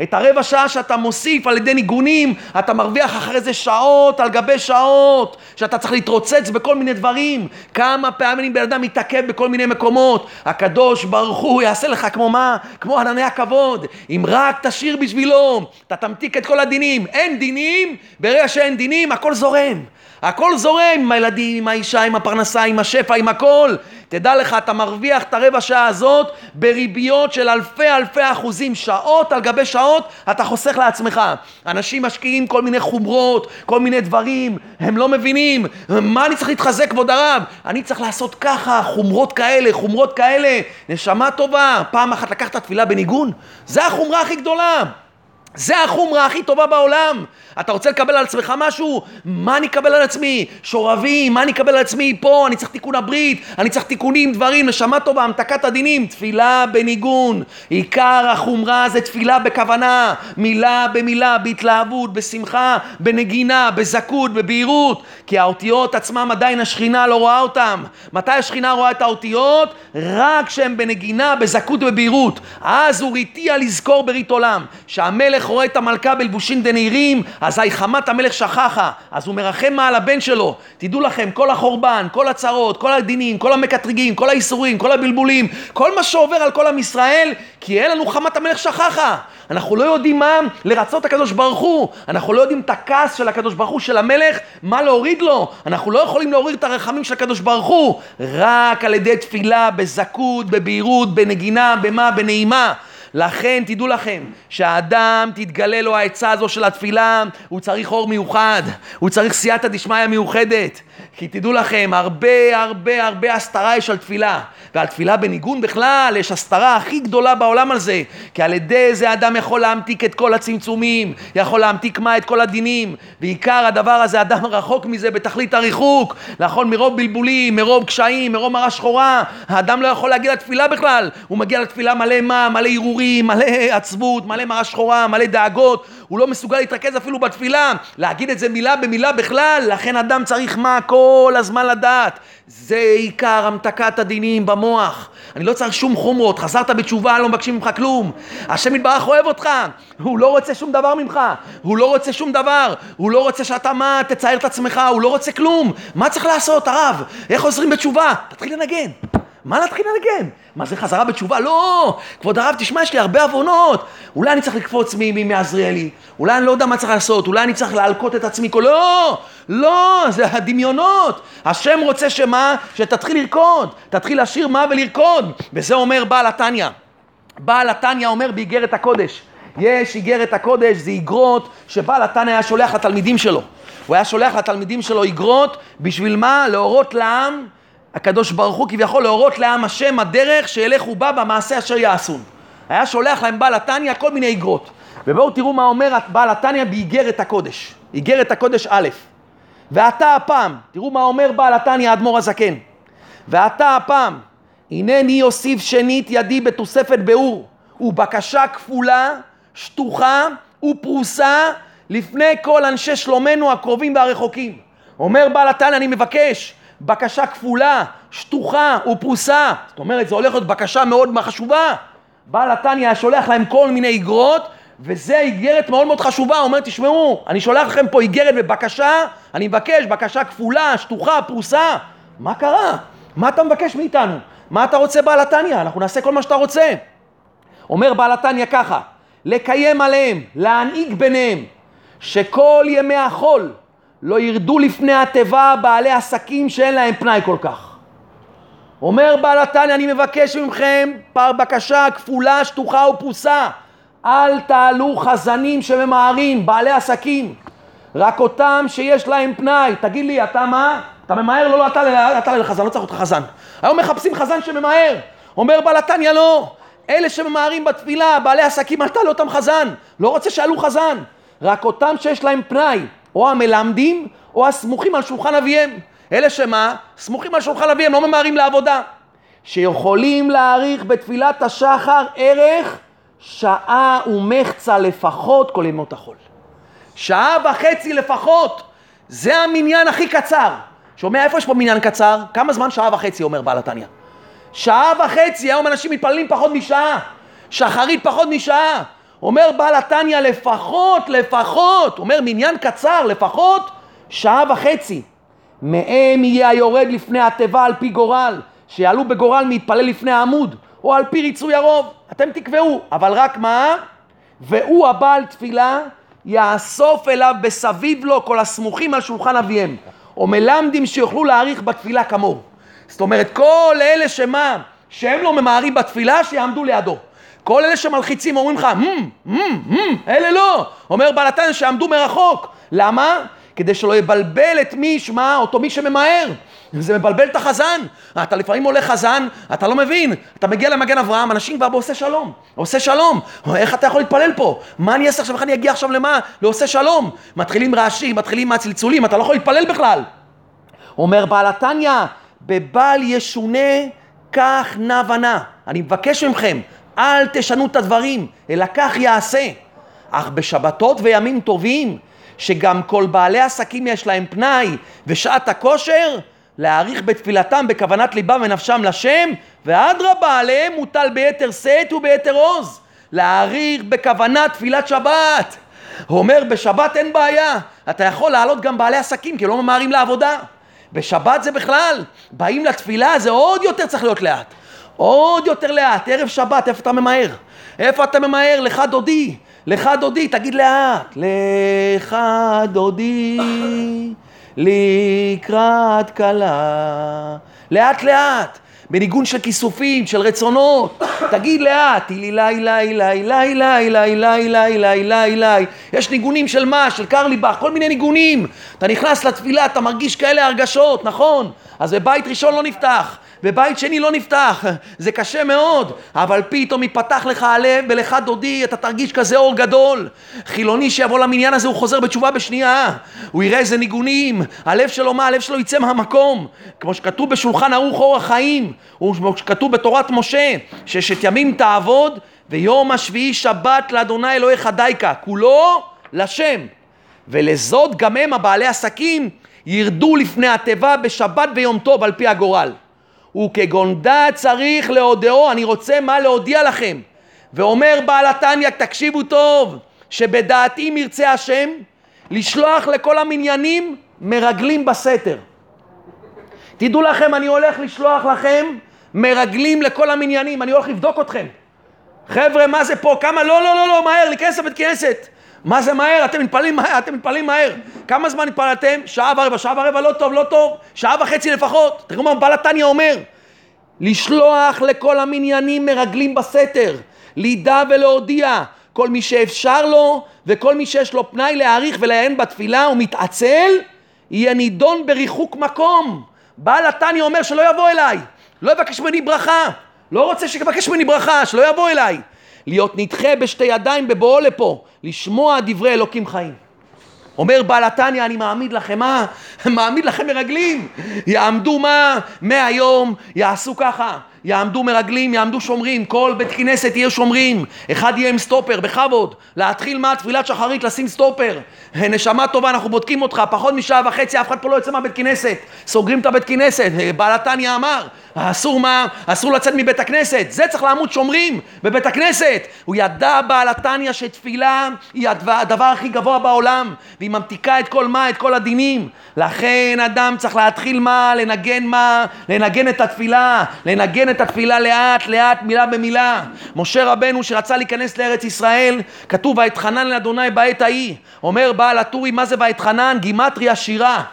את הרבע שעה שאתה מוסיף על ידי ניגונים, אתה מרוויח אחרי זה שעות על גבי שעות, שאתה צריך להתרוצץ בכל מיני דברים. כמה פעמים בן אדם מתעכב בכל מיני מקומות. הקדוש ברוך הוא יעשה לך כמו מה? כמו ענני הכבוד. אם רק תשאיר בשבילו, אתה תמתיק את כל הדינים. אין דינים, ברגע שאין דינים הכל זורם. הכל זורם עם הילדים, עם האישה, עם הפרנסה, עם השפע, עם הכל. תדע לך, אתה מרוויח את הרבע שעה הזאת בריביות של אלפי אלפי אחוזים, שעות על גבי שעות, אתה חוסך לעצמך. אנשים משקיעים כל מיני חומרות, כל מיני דברים, הם לא מבינים. מה אני צריך להתחזק, כבוד הרב? אני צריך לעשות ככה, חומרות כאלה, חומרות כאלה. נשמה טובה, פעם אחת לקחת תפילה בניגון? זה החומרה הכי גדולה. זה החומרה הכי טובה בעולם. אתה רוצה לקבל על עצמך משהו? מה אני אקבל על עצמי? שורבים, מה אני אקבל על עצמי? פה, אני צריך תיקון הברית, אני צריך תיקונים, דברים, נשמה טובה, המתקת הדינים, תפילה בניגון. עיקר החומרה זה תפילה בכוונה, מילה במילה, בהתלהבות, בשמחה, בנגינה, בזכות, בבהירות. כי האותיות עצמם עדיין השכינה לא רואה אותם. מתי השכינה רואה את האותיות? רק כשהן בנגינה, בזכות ובבהירות. אז הוא ריתיה לזכור ברית עולם. שהמלך רואה את המלכה בלבושים דנהירים, אזי חמת המלך שכחה, אז הוא מרחם מה על הבן שלו. תדעו לכם, כל החורבן, כל הצרות, כל הדינים, כל המקטרגים, כל האיסורים, כל הבלבולים, כל מה שעובר על כל עם ישראל, כי אין לנו חמת המלך שכחה. אנחנו לא יודעים מה לרצות הקדוש ברוך הוא, אנחנו לא יודעים את הכעס של הקדוש ברוך הוא, של המלך, מה להוריד לו. אנחנו לא יכולים להוריד את הרחמים של הקדוש ברוך הוא, רק על ידי תפילה, בזכות, בבהירות, בנגינה, במה, בנעימה. לכן תדעו לכם, שהאדם תתגלה לו העצה הזו של התפילה, הוא צריך אור מיוחד, הוא צריך סייעתא דשמיא מיוחדת. כי תדעו לכם, הרבה הרבה הרבה הסתרה יש על תפילה. ועל תפילה בניגון בכלל, יש הסתרה הכי גדולה בעולם על זה. כי על ידי זה אדם יכול להמתיק את כל הצמצומים, יכול להמתיק מה את כל הדינים. ועיקר הדבר הזה, אדם רחוק מזה בתכלית הריחוק. נכון, מרוב בלבולים, מרוב קשיים, מרוב מראה שחורה, האדם לא יכול להגיע לתפילה בכלל. הוא מגיע לתפילה מלא מה? מלא הרהורים, מלא עצבות, מלא מראה שחורה, מלא דאגות. הוא לא מסוגל להתרכז אפילו בתפילה, להגיד את זה מילה במילה בכלל, לכן אדם צריך מה? כל הזמן לדעת. זה עיקר המתקת הדינים במוח. אני לא צריך שום חומרות, חזרת בתשובה, לא מבקשים ממך כלום. השם יתברך אוהב אותך, הוא לא רוצה שום דבר ממך, הוא לא רוצה שום דבר, הוא לא רוצה שאתה מה, תצייר את עצמך, הוא לא רוצה כלום. מה צריך לעשות, הרב? איך עוזרים בתשובה? תתחיל לנגן. מה להתחיל לנגן? מה זה חזרה בתשובה? לא! כבוד הרב, תשמע, יש לי הרבה עוונות. אולי אני צריך לקפוץ מעזריאלי, אולי אני לא יודע מה צריך לעשות, אולי אני צריך להלקות את עצמי. לא! לא! זה הדמיונות. השם רוצה שמה? שתתחיל לרקוד. תתחיל לשיר מה ולרקוד. וזה אומר בעל התניא. בעל התניא אומר באיגרת הקודש. יש איגרת הקודש, זה איגרות שבעל התניא היה שולח לתלמידים שלו. הוא היה שולח לתלמידים שלו איגרות, בשביל מה? להורות לעם הקדוש ברוך הוא כביכול להורות לעם השם הדרך שילכו בה במעשה אשר יעשון. היה שולח להם בעל התניא כל מיני איגרות. ובואו תראו מה אומר בעל התניא באיגרת הקודש. איגרת הקודש א', ועתה הפעם, תראו מה אומר בעל התניא האדמו"ר הזקן. ועתה הפעם, הנני אוסיף שנית ידי בתוספת ביאור, ובקשה כפולה, שטוחה ופרוסה לפני כל אנשי שלומנו הקרובים והרחוקים. אומר בעל התניא, אני מבקש בקשה כפולה, שטוחה ופרוסה. זאת אומרת, זו הולכת להיות בקשה מאוד חשובה. בעל התניא שולח להם כל מיני איגרות, וזה איגרת מאוד מאוד חשובה. הוא אומר, תשמעו, אני שולח לכם פה איגרת בבקשה, אני מבקש בקשה כפולה, שטוחה, פרוסה. מה קרה? מה אתה מבקש מאיתנו? מה אתה רוצה בעל התניא? אנחנו נעשה כל מה שאתה רוצה. אומר בעל התניא ככה, לקיים עליהם, להנהיג ביניהם, שכל ימי החול לא ירדו לפני התיבה בעלי עסקים שאין להם פנאי כל כך. אומר בעל התניא, אני מבקש מכם פר בקשה כפולה, שטוחה ופרוסה. אל תעלו חזנים שממהרים, בעלי עסקים. רק אותם שיש להם פנאי. תגיד לי, אתה מה? אתה ממהר? לא, לא, אתה, אתה לחזן, לא צריך אותך חזן. היום מחפשים חזן שממהר. אומר בעל התניא, לא. אלה שממהרים בתפילה, בעלי עסקים, אל תעלו אותם חזן. לא רוצה שיעלו חזן. רק אותם שיש להם פנאי. או המלמדים או הסמוכים על שולחן אביהם. אלה שמה? סמוכים על שולחן אביהם, לא ממהרים לעבודה. שיכולים להאריך בתפילת השחר ערך שעה ומחצה לפחות כל ימות החול. שעה וחצי לפחות, זה המניין הכי קצר. שומע איפה יש פה מניין קצר? כמה זמן שעה וחצי אומר בעל התניא? שעה וחצי, היום אנשים מתפללים פחות משעה, שחרית פחות משעה. אומר בעל התניא לפחות, לפחות, אומר מניין קצר, לפחות שעה וחצי. מהם יהיה היורד לפני התיבה על פי גורל, שיעלו בגורל מתפלל לפני העמוד, או על פי ריצוי הרוב, אתם תקבעו, אבל רק מה? והוא הבעל תפילה יאסוף אליו בסביב לו כל הסמוכים על שולחן אביהם, או מלמדים שיוכלו להעריך בתפילה כמוהו. זאת אומרת, כל אלה שמה? שהם לא ממהרים בתפילה, שיעמדו לידו. כל אלה שמלחיצים אומרים לך, hmm, hmm, hmm, אלה לא. אומר בעל התניא שעמדו מרחוק. למה? כדי שלא יבלבל את מי, שמע, אותו מי שממהר. זה מבלבל את החזן. אתה לפעמים עולה חזן, אתה לא מבין. אתה מגיע למגן אברהם, אנשים כבר בעושה שלום. עושה שלום. איך אתה יכול להתפלל פה? מה אני אעשה עכשיו? איך אני אגיע עכשיו למה? לעושה שלום. מתחילים רעשים, מתחילים מהצלצולים, אתה לא יכול להתפלל בכלל. אומר בעל התניא, בבל ישונה כך נע ונע. אני מבקש מכם, אל תשנו את הדברים, אלא כך יעשה. אך בשבתות וימים טובים, שגם כל בעלי עסקים יש להם פנאי ושעת הכושר, להעריך בתפילתם בכוונת ליבם ונפשם לשם, ואדרבה עליהם מוטל ביתר שאת וביתר עוז. להעריך בכוונת תפילת שבת. הוא אומר, בשבת אין בעיה, אתה יכול לעלות גם בעלי עסקים, כי לא ממהרים לעבודה. בשבת זה בכלל, באים לתפילה, זה עוד יותר צריך להיות לאט. עוד יותר לאט, ערב שבת, איפה אתה ממהר? איפה אתה ממהר? לך דודי, לך דודי, תגיד לאט. לך דודי, לקראת כלה. לאט לאט. בניגון של כיסופים, של רצונות. תגיד לאט, אילי לי לי לי לי לי לי לי לי לי לי לי יש ניגונים של מה? של קרליבך, כל מיני ניגונים. אתה נכנס לתפילה, אתה מרגיש כאלה הרגשות, נכון? אז בבית ראשון לא נפתח. ובית שני לא נפתח, זה קשה מאוד, אבל פתאום יפתח לך הלב, ולך דודי, אתה תרגיש כזה אור גדול. חילוני שיבוא למניין הזה, הוא חוזר בתשובה בשנייה. הוא יראה איזה ניגונים, הלב שלו, מה? הלב שלו יצא מהמקום. כמו שכתוב בשולחן ערוך אור החיים, כמו שכתוב בתורת משה, ששת ימים תעבוד, ויום השביעי שבת לאדוני אלוהיך דייקה, כולו לשם. ולזאת גם הם, הבעלי עסקים, ירדו לפני התיבה בשבת ויום טוב על פי הגורל. וכגונדה צריך להודיעו, אני רוצה מה להודיע לכם. ואומר בעל התניא, תקשיבו טוב, שבדעתי מרצה השם, לשלוח לכל המניינים מרגלים בסתר. תדעו לכם, אני הולך לשלוח לכם מרגלים לכל המניינים, אני הולך לבדוק אתכם. חבר'ה, מה זה פה? כמה? לא, לא, לא, לא, מהר, להיכנס לבית כנסת. מה זה מהר? אתם מתפללים מהר, אתם מתפללים מהר. כמה זמן התפללתם? שעה ורבע, שעה ורבע לא טוב, לא טוב, שעה וחצי לפחות. תראו מה בעל התניא אומר. לשלוח לכל המניינים מרגלים בסתר, לידע ולהודיע, כל מי שאפשר לו וכל מי שיש לו פנאי להעריך ולעיין בתפילה ומתעצל, יהיה נידון בריחוק מקום. בעל התניא אומר שלא יבוא אליי, לא יבקש ממני ברכה, לא רוצה שיבקש ממני ברכה, שלא יבוא אליי. להיות נדחה בשתי ידיים בבואו לפה, לשמוע דברי אלוקים חיים. אומר בעל התניא, אני מעמיד לכם מה? מעמיד לכם מרגלים. יעמדו מה? מהיום יעשו ככה. יעמדו מרגלים, יעמדו שומרים, כל בית כנסת יהיה שומרים, אחד יהיה עם סטופר, בכבוד, להתחיל מה? תפילת שחרית, לשים סטופר, נשמה טובה, אנחנו בודקים אותך, פחות משעה וחצי, אף אחד פה לא יוצא מהבית כנסת, סוגרים את הבית כנסת, בעל התניא אמר, אסור מה? אסור לצאת מבית הכנסת, זה צריך לעמוד שומרים בבית הכנסת, הוא ידע בעל התניא שתפילה היא הדבר הכי גבוה בעולם, והיא ממתיקה את כל מה? את כל הדינים, לכן אדם צריך להתחיל מה? לנגן מה? לנגן את התפילה, לנגן את התפילה לאט לאט מילה במילה. משה רבנו שרצה להיכנס לארץ ישראל, כתוב ואתחנן לאדוני בעת ההיא. אומר בעל הטורי מה זה ואתחנן? גימטריה שירה.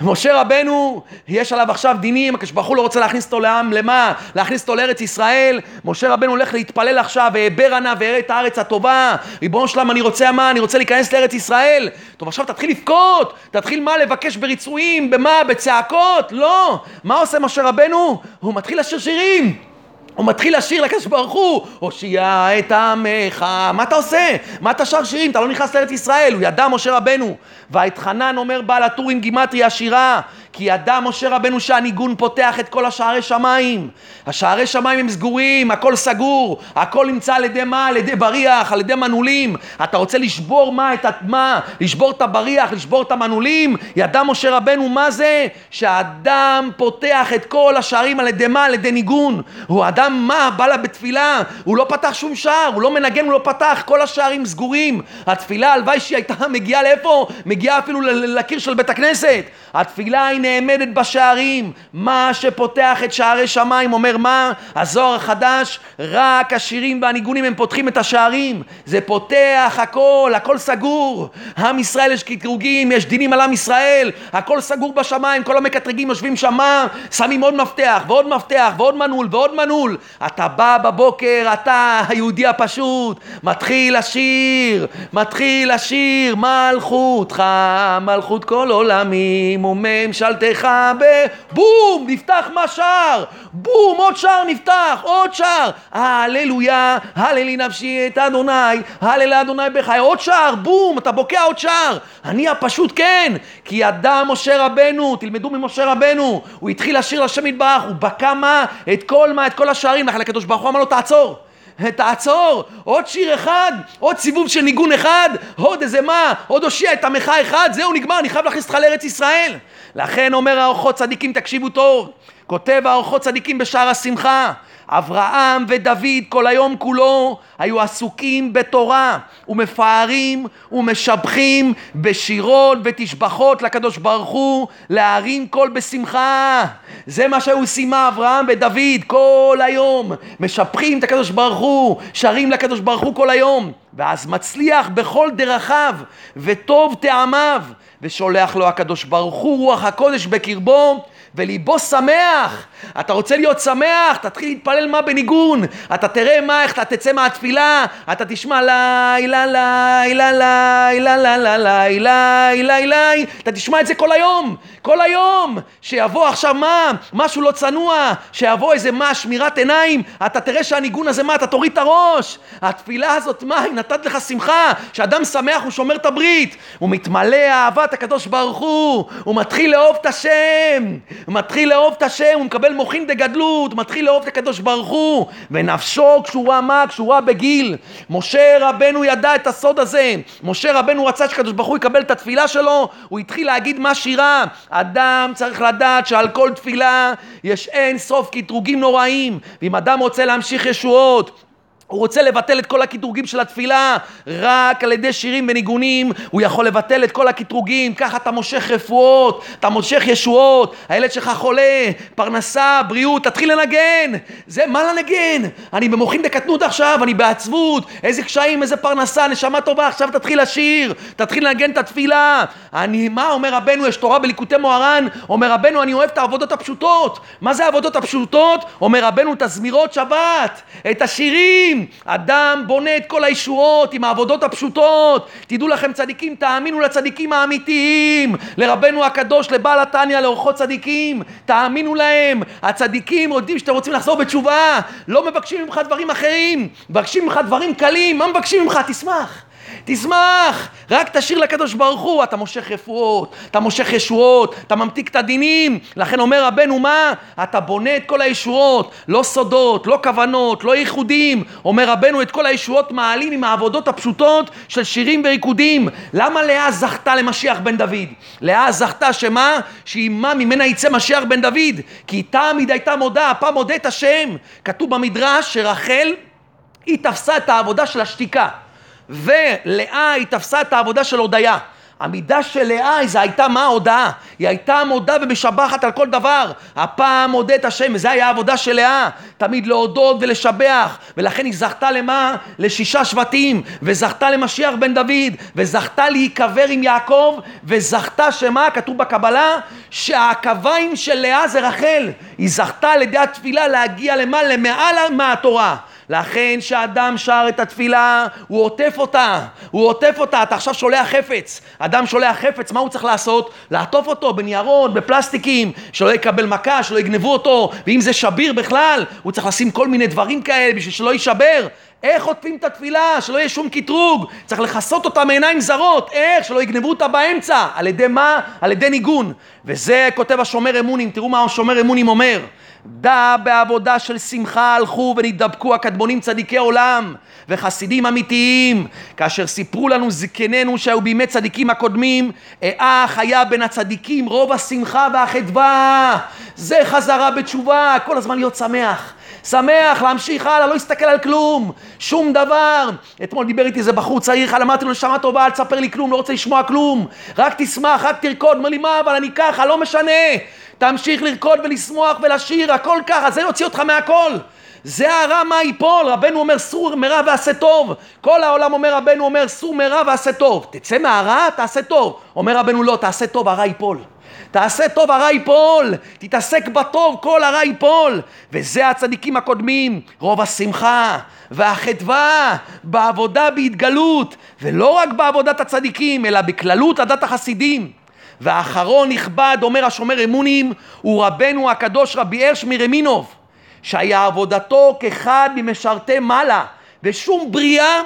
משה רבנו, יש עליו עכשיו דינים, הקדוש ברוך הוא לא רוצה להכניס אותו לעם, למה? להכניס אותו לארץ ישראל. משה רבנו הולך להתפלל עכשיו, ואעבר ענה ואראה את הארץ הטובה. ריבונו שלם, אני רוצה מה? אני רוצה להיכנס לארץ ישראל. טוב, עכשיו תתחיל לבכות, תתחיל מה? לבקש בריצויים, במה? בצעקות? לא. מה עושה משה רבנו? הוא מתחיל לשיר שירים. הוא מתחיל לשיר לקדוש ברוך הוא, הושיע את עמך, מה אתה עושה? מה אתה שר שירים? אתה לא נכנס לארץ ישראל, הוא ידע משה רבנו. ואתחנן אומר בעל הטור עם גימטרי השירה, כי ידע משה רבנו שהניגון פותח את כל השערי שמיים. השערי שמיים הם סגורים, הכל סגור, הכל נמצא על ידי מה? על ידי בריח, על ידי מנעולים. אתה רוצה לשבור מה? את מה? לשבור את הבריח, לשבור את המנעולים? ידע משה רבנו מה זה? שהאדם פותח את כל השערים על ידי מה? על ידי ניגון. הוא אדם מה? בא לה בתפילה, הוא לא פתח שום שער, הוא לא מנגן, הוא לא פתח, כל השערים סגורים. התפילה, הלוואי שהיא הייתה מגיעה לאיפה? מגיעה אפילו לקיר של בית הכנסת. התפילה היא נעמדת בשערים. מה שפותח את שערי שמיים אומר מה? הזוהר החדש, רק השירים והניגונים הם פותחים את השערים. זה פותח הכל, הכל סגור. עם ישראל יש קטרוגים, יש דינים על עם ישראל, הכל סגור בשמיים, כל המקטרגים יושבים שמה, שמים עוד מפתח ועוד מפתח ועוד מנעול ועוד מנעול. אתה בא בבוקר, אתה היהודי הפשוט, מתחיל לשיר, מתחיל לשיר, מלכותך, מלכות כל עולמים וממשלתך בבום, נפתח מה שער, בום, עוד שער נפתח, עוד שער, הללויה, הללי נפשי את אדוני, הלל אדוני בחיי, עוד שער, בום, אתה בוקע עוד שער, אני הפשוט כן, כי ידע משה רבנו, תלמדו ממשה רבנו, הוא התחיל לשיר לשם יתברך, הוא בקע מה? את כל מה? את כל השערים, לכן הקדוש ברוך הוא אמר לו תעצור תעצור, עוד שיר אחד, עוד סיבוב של ניגון אחד, עוד איזה מה, עוד הושיע את עמך אחד, זהו נגמר, אני חייב להכניס אותך לארץ ישראל. לכן אומר האורחות צדיקים, תקשיבו טוב, כותב האורחות צדיקים בשער השמחה, אברהם ודוד כל היום כולו היו עסוקים בתורה ומפארים ומשבחים בשירות ותשבחות לקדוש ברוך הוא להרים קול בשמחה. זה מה שהיו עושים אברהם ודוד כל היום? משבחים את הקדוש ברוך הוא שרים לקדוש ברוך הוא כל היום. ואז מצליח בכל דרכיו וטוב טעמיו ושולח לו הקדוש ברוך הוא רוח הקודש בקרבו וליבו שמח אתה רוצה להיות שמח? תתחיל להתפלל מה בניגון. אתה תראה מה, איך אתה תצא מהתפילה, אתה תשמע לי, לה, לה, לה, לה, לה, לה, לה, לה, לה, לה, לה, אתה תשמע את זה כל היום, כל היום. שיבוא עכשיו מה? משהו לא צנוע, שיבוא איזה מה, שמירת עיניים, אתה תראה שהניגון הזה מה, אתה תוריד את הראש. התפילה הזאת מה, היא נתת לך שמחה, שאדם שמח הוא שומר את הברית, הוא מתמלא אהבת הקדוש ברוך הוא, הוא מתחיל לאהוב את השם, הוא מתחיל לאהוב את השם, הוא מקבל מוחין דגדלות, מתחיל לאהוב את הקדוש ברוך הוא, ונפשו קשורה מה? קשורה בגיל. משה רבנו ידע את הסוד הזה, משה רבנו רצה שקדוש ברוך הוא יקבל את התפילה שלו, הוא התחיל להגיד מה שירה, אדם צריך לדעת שעל כל תפילה יש אין סוף קטרוגים נוראים, ואם אדם רוצה להמשיך ישועות הוא רוצה לבטל את כל הקטרוגים של התפילה, רק על ידי שירים וניגונים הוא יכול לבטל את כל הקטרוגים, ככה אתה מושך רפואות, אתה מושך ישועות, הילד שלך חולה, פרנסה, בריאות, תתחיל לנגן, זה מה לנגן? אני במוחין דקטנות עכשיו, אני בעצבות, איזה קשיים, איזה פרנסה, נשמה טובה, עכשיו תתחיל לשיר, תתחיל לנגן את התפילה. אני, מה אומר רבנו, יש תורה בליקוטי מוהר"ן, אומר רבנו, אני אוהב את העבודות הפשוטות. מה זה העבודות הפשוטות? אומר רבנו, את הזמירות שבת, את השירים. אדם בונה את כל הישועות עם העבודות הפשוטות. תדעו לכם צדיקים, תאמינו לצדיקים האמיתיים, לרבנו הקדוש, לבעל התניא, לאורחות צדיקים, תאמינו להם. הצדיקים יודעים שאתם רוצים לחזור בתשובה, לא מבקשים ממך דברים אחרים, מבקשים ממך דברים קלים, מה מבקשים ממך? תשמח. תשמח, רק תשאיר לקדוש ברוך הוא, אתה מושך רפואות, אתה מושך ישועות, אתה ממתיק את הדינים, לכן אומר רבנו מה? אתה בונה את כל הישועות, לא סודות, לא כוונות, לא ייחודים, אומר רבנו את כל הישועות מעלים עם העבודות הפשוטות של שירים וריקודים. למה לאה זכתה למשיח בן דוד? לאה זכתה שמה? שעימה ממנה יצא משיח בן דוד, כי תמיד הייתה מודה, הפעם מודה את השם. כתוב במדרש שרחל היא תפסה את העבודה של השתיקה. ולאה היא תפסה את העבודה של הודיה. המידה של לאה זה הייתה מה ההודעה? היא הייתה מודה ומשבחת על כל דבר. הפעם מודה את השם, וזו הייתה העבודה של לאה. תמיד להודות ולשבח. ולכן היא זכתה למה? לשישה שבטים. וזכתה למשיח בן דוד. וזכתה להיקבר עם יעקב. וזכתה שמה? כתוב בקבלה שהקביים של לאה זה רחל. היא זכתה על ידי התפילה להגיע למה? למעלה מהתורה. לכן כשאדם שר את התפילה, הוא עוטף אותה, הוא עוטף אותה, אתה עכשיו שולח חפץ, אדם שולח חפץ, מה הוא צריך לעשות? לעטוף אותו בניירות, בפלסטיקים, שלא יקבל מכה, שלא יגנבו אותו, ואם זה שביר בכלל, הוא צריך לשים כל מיני דברים כאלה בשביל שלא יישבר. איך עוטפים את התפילה? שלא יהיה שום קטרוג. צריך לכסות אותה מעיניים זרות. איך? שלא יגנבו אותה באמצע. על ידי מה? על ידי ניגון. וזה כותב השומר אמונים. תראו מה השומר אמונים אומר. דע בעבודה של שמחה הלכו ונדבקו הקדמונים צדיקי עולם וחסידים אמיתיים כאשר סיפרו לנו זקנינו שהיו בימי צדיקים הקודמים אך היה בין הצדיקים רוב השמחה והחדווה זה חזרה בתשובה כל הזמן להיות שמח שמח, להמשיך הלאה, לא להסתכל על כלום, שום דבר. אתמול דיבר איתי איזה בחור צעיר אחד, אמרתי לו, נשמה טובה, אל תספר לי כלום, לא רוצה לשמוע כלום. רק תשמח, רק תרקוד. אומר לי, מה, אבל אני ככה, לא משנה. תמשיך לרקוד ולשמוח ולשיר, הכל ככה, זה יוציא אותך מהכל. זה הרע מה ייפול, רבנו אומר סור מרע ועשה טוב. כל העולם אומר, רבנו אומר סור מרע ועשה טוב. תצא מהרע, תעשה טוב. אומר רבנו לא, תעשה טוב, הרע ייפול. תעשה טוב, הרע ייפול. תתעסק בטוב, כל הרע ייפול. וזה הצדיקים הקודמים, רוב השמחה והחדווה בעבודה בהתגלות, ולא רק בעבודת הצדיקים, אלא בכללות עדת החסידים. ואחרון נכבד, אומר השומר אמונים, הוא רבנו הקדוש רבי הרש מרמינוב, שהיה עבודתו כאחד ממשרתי מעלה, ושום בריאה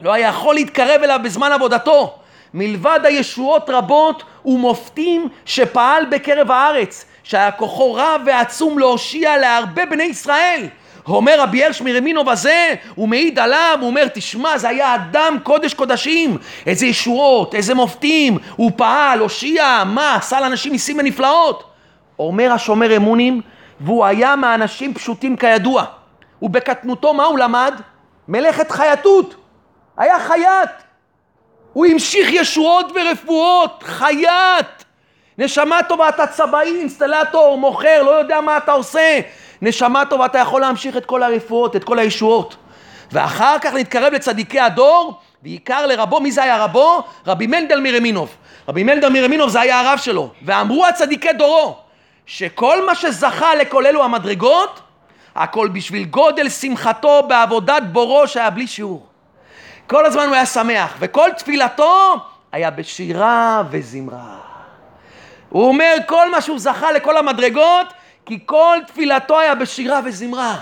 לא היה יכול להתקרב אליו בזמן עבודתו. מלבד הישועות רבות ומופתים שפעל בקרב הארץ, שהיה כוחו רב ועצום להושיע להרבה בני ישראל. אומר רבי הרש מרמינוב הזה, הוא מעיד עליו, הוא אומר, תשמע, זה היה אדם קודש קודשים, איזה ישועות, איזה מופתים, הוא פעל, הושיע, מה, עשה לאנשים ניסים ונפלאות. אומר השומר אמונים, והוא היה מאנשים פשוטים כידוע. ובקטנותו מה הוא למד? מלאכת חייטות. היה חייט. הוא המשיך ישועות ורפואות, חייט. נשמה טובה, אתה צבעי, אינסטלטור, מוכר, לא יודע מה אתה עושה. נשמה טובה, אתה יכול להמשיך את כל הרפואות, את כל הישועות. ואחר כך להתקרב לצדיקי הדור, בעיקר לרבו, מי זה היה רבו? רבי מנדל מרמינוב. רבי מנדל מרמינוב זה היה הרב שלו. ואמרו הצדיקי דורו, שכל מה שזכה לכל אלו המדרגות, הכל בשביל גודל שמחתו בעבודת בורו שהיה בלי שיעור. כל הזמן הוא היה שמח, וכל תפילתו היה בשירה וזמרה. הוא אומר כל מה שהוא זכה לכל המדרגות, כי כל תפילתו היה בשירה וזמרה.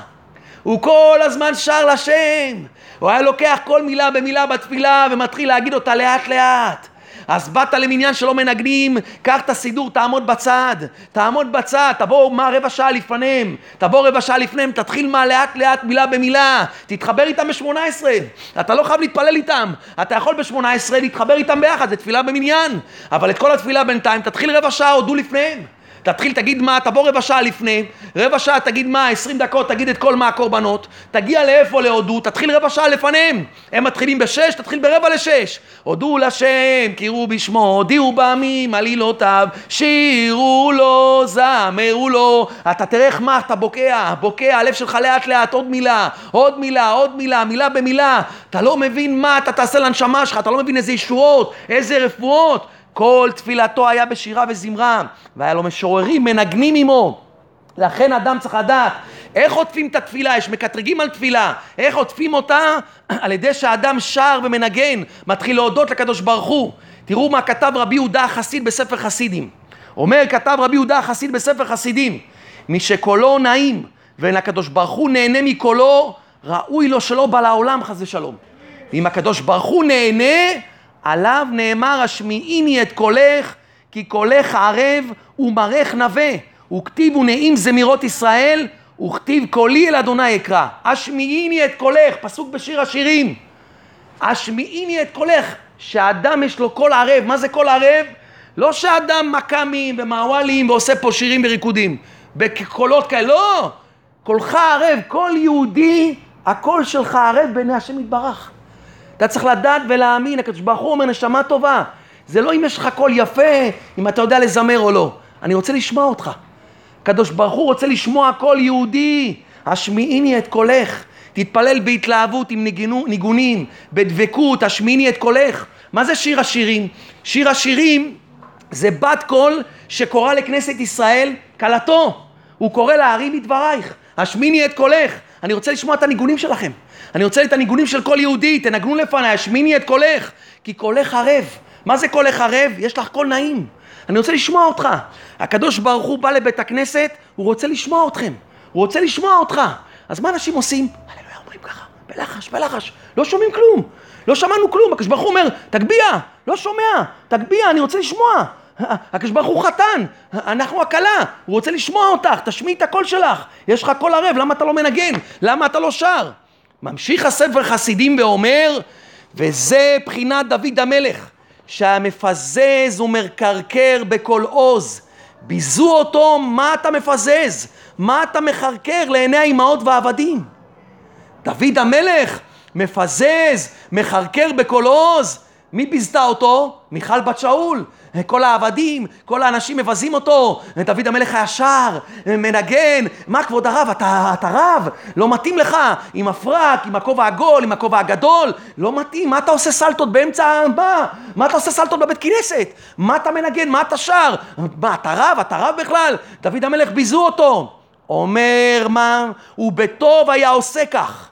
הוא כל הזמן שר לשם. הוא היה לוקח כל מילה במילה בתפילה ומתחיל להגיד אותה לאט לאט. אז באת למניין שלא מנגנים, קח את הסידור, תעמוד בצד, תעמוד בצד, תבוא מה רבע שעה לפניהם, תבוא רבע שעה לפניהם, תתחיל מה לאט לאט מילה במילה, תתחבר איתם ב-18, אתה לא חייב להתפלל איתם, אתה יכול ב-18 להתחבר איתם ביחד, זה תפילה במניין, אבל את כל התפילה בינתיים תתחיל רבע שעה, הודו לפניהם. תתחיל, תגיד מה, תבוא רבע שעה לפני, רבע שעה תגיד מה, עשרים דקות תגיד את כל מה הקורבנות, תגיע לאיפה להודו, תתחיל רבע שעה לפניהם. הם מתחילים בשש, תתחיל ברבע לשש. הודו לשם, קראו בשמו, הודיעו בעמים, עלילותיו, שירו לו, זמרו לו. אתה תראה איך מה, אתה בוקע, בוקע, הלב שלך לאט לאט, עוד מילה, עוד מילה, עוד מילה, מילה במילה. אתה לא מבין מה אתה תעשה לנשמה שלך, אתה לא מבין איזה ישועות, איזה רפואות. כל תפילתו היה בשירה וזמרה, והיה לו משוררים מנגנים עמו. לכן אדם צריך לדעת איך עוטפים את התפילה, יש מקטרגים על תפילה, איך עוטפים אותה? על ידי שהאדם שר ומנגן, מתחיל להודות לקדוש ברוך הוא. תראו מה כתב רבי יהודה החסיד בספר חסידים. אומר, כתב רבי יהודה החסיד בספר חסידים, מי שקולו נעים ואין הקדוש ברוך הוא נהנה מקולו, ראוי לו שלא בא לעולם חס ושלום. ואם הקדוש ברוך הוא נהנה, עליו נאמר השמיעיני את קולך, כי קולך ערב ומראך נאווה, וכתיב ונעים זמירות ישראל, וכתיב קולי אל אדוני אקרא. השמיעיני את קולך, פסוק בשיר השירים. השמיעיני את קולך, שאדם יש לו קול ערב, מה זה קול ערב? לא שאדם מחכמים ומעוולים ועושה פה שירים וריקודים, בקולות כאלה, לא! קולך ערב, קול יהודי, הקול שלך ערב בעיני השם יתברך. אתה צריך לדעת ולהאמין, הקדוש ברוך הוא אומר נשמה טובה. זה לא אם יש לך קול יפה, אם אתה יודע לזמר או לא. אני רוצה לשמוע אותך. הקדוש ברוך הוא רוצה לשמוע קול יהודי. השמיעיני את קולך. תתפלל בהתלהבות עם ניגון, ניגונים, בדבקות, השמיעיני את קולך. מה זה שיר השירים? שיר השירים זה בת קול שקורא לכנסת ישראל כלתו. הוא קורא להרים מדברייך. השמיני את קולך. אני רוצה לשמוע את הניגונים שלכם. אני רוצה את הניגונים של כל יהודי, תנגנו לפניי, השמיני את קולך, כי קולך ערב. מה זה קולך ערב? יש לך קול נעים. אני רוצה לשמוע אותך. הקדוש ברוך הוא בא לבית הכנסת, הוא רוצה לשמוע אתכם. הוא רוצה לשמוע אותך. אז מה אנשים עושים? הללויה אומרים ככה, בלחש, בלחש. לא שומעים כלום. לא שמענו כלום. הקדוש ברוך הוא אומר, תגביה. לא שומע. תגביה, אני רוצה לשמוע. הקדוש ברוך הוא חתן, אנחנו הכלה, הוא רוצה לשמוע אותך, תשמיעי את הקול שלך, יש לך קול ערב, למה אתה לא מנגן? למה אתה לא שר? ממשיך הספר חסידים ואומר, וזה בחינת דוד המלך, שהמפזז ומקרקר בכל עוז. ביזו אותו, מה אתה מפזז? מה אתה מקרקר לעיני האימהות והעבדים? דוד המלך מפזז, מקרקר בכל עוז. מי ביזתה אותו? מיכל בת שאול. כל העבדים, כל האנשים מבזים אותו. דוד המלך הישר, מנגן. מה כבוד הרב? אתה, אתה רב? לא מתאים לך. עם הפרק, עם הכובע העגול, עם הכובע הגדול. לא מתאים. מה אתה עושה סלטות באמצע... מה? מה אתה עושה סלטות בבית כנסת? מה אתה מנגן? מה אתה שר? מה, אתה רב? אתה רב בכלל? דוד המלך ביזו אותו. אומר מה? ובטוב היה עושה כך.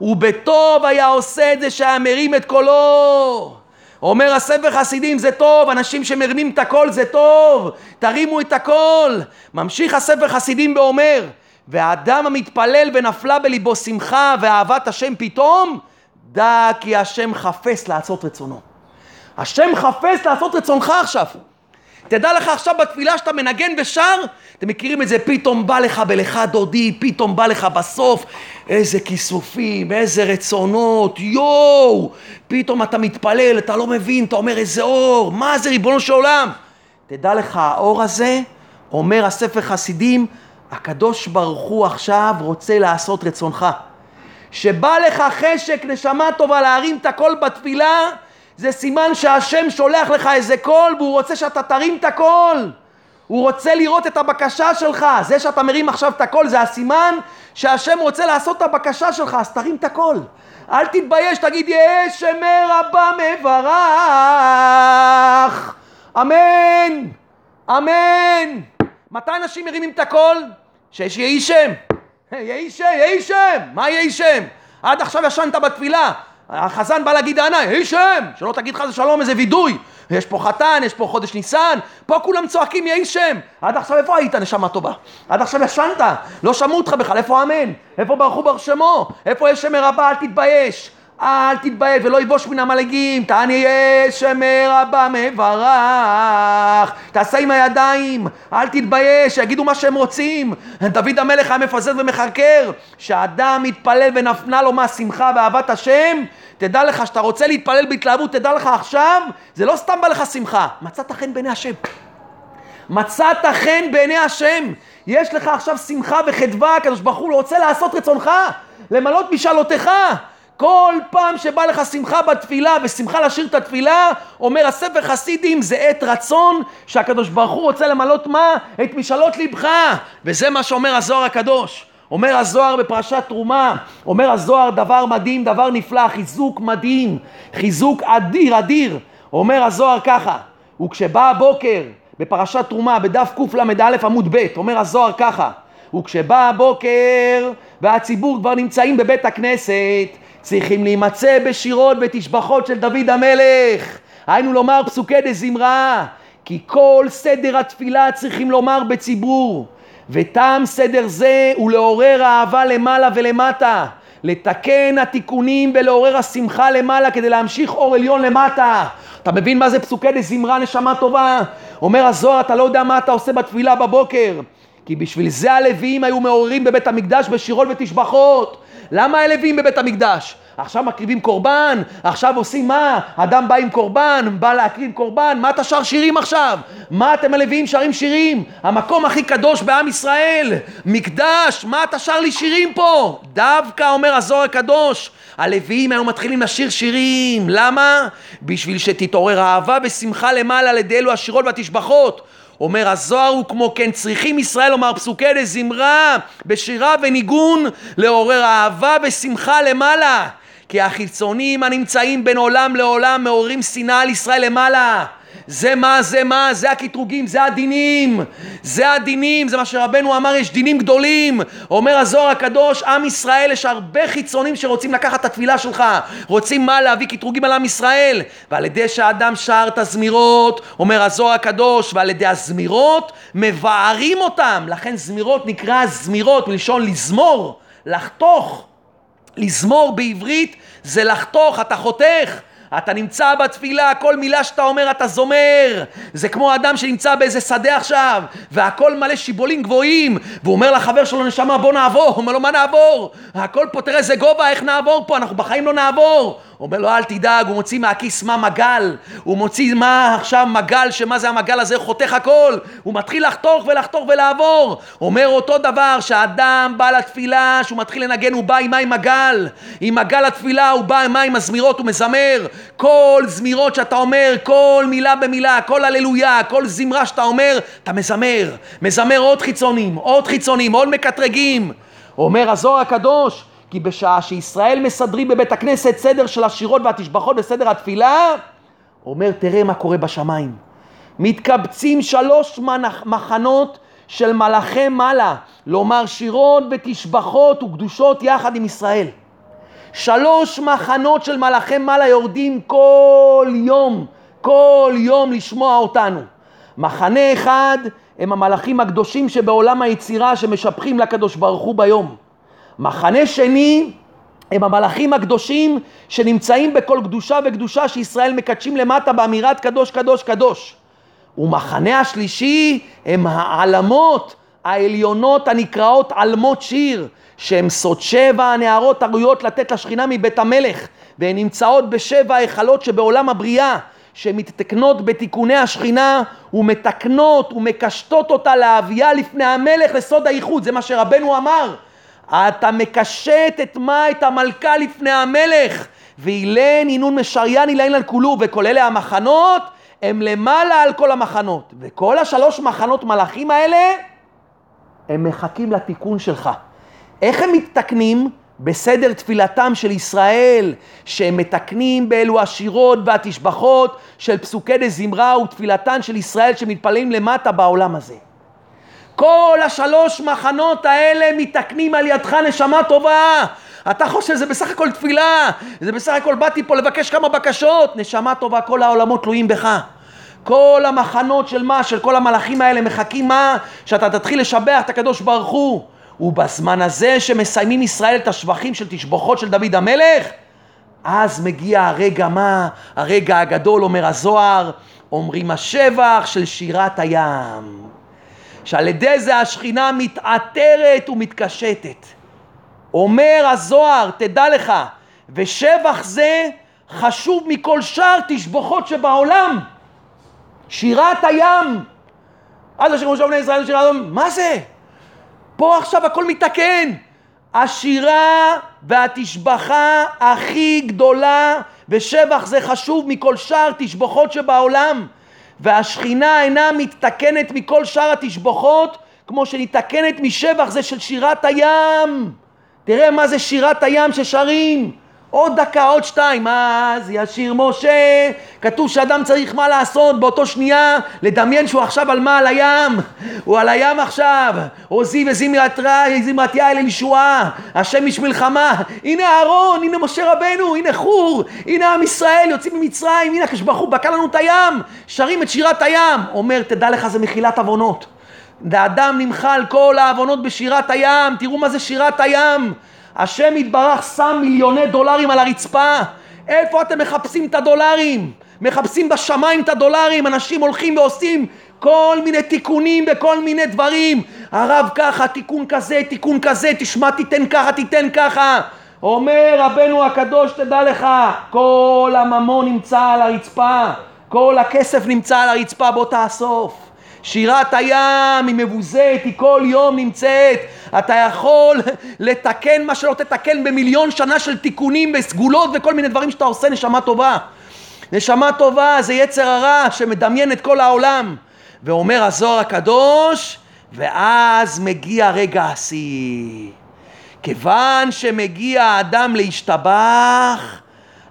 ובטוב היה עושה את זה שהיה מרים את קולו. אומר הספר חסידים זה טוב, אנשים שמרימים את הקול זה טוב, תרימו את הקול. ממשיך הספר חסידים ואומר, והאדם המתפלל ונפלה בליבו שמחה ואהבת השם פתאום, דע כי השם חפש לעשות רצונו. השם חפש לעשות רצונך עכשיו. תדע לך עכשיו בתפילה שאתה מנגן ושר, אתם מכירים את זה, פתאום בא לך בלכה דודי, פתאום בא לך בסוף, איזה כיסופים, איזה רצונות, יואו, פתאום אתה מתפלל, אתה לא מבין, אתה אומר איזה אור, מה זה ריבונו של עולם? תדע לך, האור הזה, אומר הספר חסידים, הקדוש ברוך הוא עכשיו רוצה לעשות רצונך. שבא לך חשק, נשמה טובה, להרים את הקול בתפילה, זה סימן שהשם שולח לך איזה קול והוא רוצה שאתה תרים את הקול. הוא רוצה לראות את הבקשה שלך. זה שאתה מרים עכשיו את הקול זה הסימן שהשם רוצה לעשות את הבקשה שלך, אז תרים את הקול. אל תתבייש, תגיד יהא שמיה רבא מברך. אמן, אמן. מתי אנשים מרימים את הקול? שיש יהא שמיה. יהא שמיה, יהא שמיה. מה יהא שמיה? עד עכשיו ישנת בתפילה. החזן בא להגיד הענה, יהי שם. שלא תגיד חס ושלום איזה וידוי. יש פה חתן, יש פה חודש ניסן, פה כולם צועקים יהי שם. עד עכשיו איפה היית נשמה טובה? עד עכשיו ישנת, לא שמעו אותך בכלל, איפה אמן? איפה ברכו בר שמו? איפה יש שם רבה? אל תתבייש. אל תתבייש ולא יבוש מן המלגים, תעני שמר הבא מברך, תעשה עם הידיים, אל תתבייש, שיגידו מה שהם רוצים. דוד המלך היה מפזר ומחרקר, שאדם מתפלל ונפנה לו מהשמחה ואהבת השם, תדע לך שאתה רוצה להתפלל בהתלהבות, תדע לך עכשיו, זה לא סתם בא לך שמחה, מצאת חן בעיני השם. מצאת חן בעיני השם. יש לך עכשיו שמחה וחדווה, הקדוש ברוך הוא רוצה לעשות רצונך, למלות משאלותיך. כל פעם שבא לך שמחה בתפילה ושמחה לשיר את התפילה, אומר הספר חסידים, זה עת רצון שהקדוש ברוך הוא רוצה למלות מה? את משאלות לבך. וזה מה שאומר הזוהר הקדוש. אומר הזוהר בפרשת תרומה, אומר הזוהר דבר מדהים, דבר נפלא, חיזוק מדהים, חיזוק אדיר אדיר. אומר הזוהר ככה, וכשבא הבוקר בפרשת תרומה בדף קל"א עמוד ב', אומר הזוהר ככה, וכשבא הבוקר והציבור כבר נמצאים בבית הכנסת צריכים להימצא בשירות ותשבחות של דוד המלך. היינו לומר פסוקי דזמרה, כי כל סדר התפילה צריכים לומר בציבור. וטעם סדר זה הוא לעורר אהבה למעלה ולמטה, לתקן התיקונים ולעורר השמחה למעלה כדי להמשיך אור עליון למטה. אתה מבין מה זה פסוקי דזמרה נשמה טובה? אומר הזוהר, אתה לא יודע מה אתה עושה בתפילה בבוקר. כי בשביל זה הלוויים היו מעוררים בבית המקדש בשירות ותשבחות. למה הלווים בבית המקדש? עכשיו מקריבים קורבן, עכשיו עושים מה? אדם בא עם קורבן, בא להקריב קורבן, מה אתה שר שירים עכשיו? מה אתם הלוויים שרים שירים? המקום הכי קדוש בעם ישראל, מקדש, מה אתה שר לי שירים פה? דווקא אומר הזוהר הקדוש, הלוויים היו מתחילים לשיר שירים, למה? בשביל שתתעורר אהבה ושמחה למעלה על ידי אלו השירות והתשבחות. אומר הזוהר הוא כמו כן צריכים ישראל לומר פסוקי לזמרה בשירה וניגון לעורר אהבה ושמחה למעלה כי החיצונים הנמצאים בין עולם לעולם מעוררים שנאה על ישראל למעלה זה מה, זה מה, זה הקטרוגים, זה הדינים, זה הדינים, זה מה שרבנו אמר, יש דינים גדולים. אומר הזוהר הקדוש, עם ישראל, יש הרבה חיצונים שרוצים לקחת את התפילה שלך, רוצים מה להביא קטרוגים על עם ישראל. ועל ידי שהאדם שר את הזמירות, אומר הזוהר הקדוש, ועל ידי הזמירות מבערים אותם. לכן זמירות נקרא זמירות, מלשון לזמור, לחתוך. לזמור בעברית זה לחתוך, אתה חותך. אתה נמצא בתפילה, כל מילה שאתה אומר אתה זומר. זה כמו אדם שנמצא באיזה שדה עכשיו, והכל מלא שיבולים גבוהים, והוא אומר לחבר שלו, נשמה, בוא נעבור. הוא אומר לו, מה נעבור? הכל פה, תראה איזה גובה, איך נעבור פה? אנחנו בחיים לא נעבור. אומר לו, אל תדאג, הוא מוציא מהכיס מה מגל. הוא מוציא מה עכשיו מגל, שמה זה המגל הזה, חותך הכל. הוא מתחיל לחתוך ולחתוך ולעבור. אומר אותו דבר, שהאדם בא לתפילה, שהוא מתחיל לנגן, הוא בא עם מים מגל. עם מגל התפילה, הוא בא עם מים הזמירות, הוא מזמר. כל זמירות שאתה אומר, כל מילה במילה, כל הללויה, כל זמרה שאתה אומר, אתה מזמר. מזמר עוד חיצונים, עוד חיצונים, עוד מקטרגים. אומר הזוהר הקדוש, כי בשעה שישראל מסדרים בבית הכנסת סדר של השירות והתשבחות וסדר התפילה, אומר תראה מה קורה בשמיים. מתקבצים שלוש מחנות של מלאכי מעלה, לומר שירות ותשבחות וקדושות יחד עם ישראל. שלוש מחנות של מלאכי מעלה יורדים כל יום, כל יום לשמוע אותנו. מחנה אחד הם המלאכים הקדושים שבעולם היצירה שמשבחים לקדוש ברוך הוא ביום. מחנה שני הם המלאכים הקדושים שנמצאים בכל קדושה וקדושה שישראל מקדשים למטה באמירת קדוש קדוש קדוש. ומחנה השלישי הם העלמות העליונות הנקראות עלמות שיר, שהן סוד שבע הנערות הראויות לתת לשכינה מבית המלך, והן נמצאות בשבע ההיכלות שבעולם הבריאה, שמתקנות בתיקוני השכינה ומתקנות ומקשטות אותה להביאה לפני המלך לסוד הייחוד, זה מה שרבנו אמר. אתה מקשט את מה? את המלכה לפני המלך. ואילן אינון משריין אילן על כולו, וכל אלה המחנות הם למעלה על כל המחנות. וכל השלוש מחנות מלאכים האלה, הם מחכים לתיקון שלך. איך הם מתקנים? בסדר תפילתם של ישראל, שהם מתקנים באלו השירות והתשבחות של פסוקי דזמרה ותפילתן של ישראל שמתפללים למטה בעולם הזה. כל השלוש מחנות האלה מתקנים על ידך נשמה טובה. אתה חושב שזה בסך הכל תפילה, זה בסך הכל באתי פה לבקש כמה בקשות, נשמה טובה, כל העולמות תלויים בך. כל המחנות של מה? של כל המלאכים האלה מחכים מה? שאתה תתחיל לשבח את הקדוש ברוך הוא. ובזמן הזה שמסיימים ישראל את השבחים של תשבחות של דוד המלך, אז מגיע הרגע מה? הרגע הגדול, אומר הזוהר, אומרים השבח של שירת הים. שעל ידי זה השכינה מתעטרת ומתקשטת. אומר הזוהר, תדע לך, ושבח זה חשוב מכל שאר תשבחות שבעולם. שירת הים. עד אשר ראשון בני ישראל שירת הים, מה זה? פה עכשיו הכל מתקן. השירה והתשבחה הכי גדולה ושבח זה חשוב מכל שאר תשבחות שבעולם והשכינה אינה מתתקנת מכל שאר התשבחות כמו שניתקנת משבח זה של שירת הים. תראה מה זה שירת הים ששרים עוד דקה, עוד שתיים, אז ישיר משה, כתוב שאדם צריך מה לעשות באותו שנייה, לדמיין שהוא עכשיו על מה? על הים, הוא על הים עכשיו, עוזי וזמרת יעל אל ישועה, השם איש מלחמה, הנה אהרון, הנה משה רבנו, הנה חור, הנה עם ישראל יוצאים ממצרים, הנה הקדוש הוא בקע לנו את הים, שרים את שירת הים, אומר תדע לך זה מחילת עוונות, האדם נמחל כל העוונות בשירת הים, תראו מה זה שירת הים השם יתברך שם מיליוני דולרים על הרצפה. איפה אתם מחפשים את הדולרים? מחפשים בשמיים את הדולרים, אנשים הולכים ועושים כל מיני תיקונים וכל מיני דברים. הרב ככה, תיקון כזה, תיקון כזה, תשמע תיתן ככה, תיתן ככה. אומר רבנו הקדוש, תדע לך, כל הממון נמצא על הרצפה, כל הכסף נמצא על הרצפה, בוא תאסוף. שירת הים היא מבוזית, היא כל יום נמצאת. אתה יכול לתקן מה שלא תתקן במיליון שנה של תיקונים וסגולות וכל מיני דברים שאתה עושה, נשמה טובה. נשמה טובה זה יצר הרע שמדמיין את כל העולם. ואומר הזוהר הקדוש, ואז מגיע רגע השיא. כיוון שמגיע האדם להשתבח,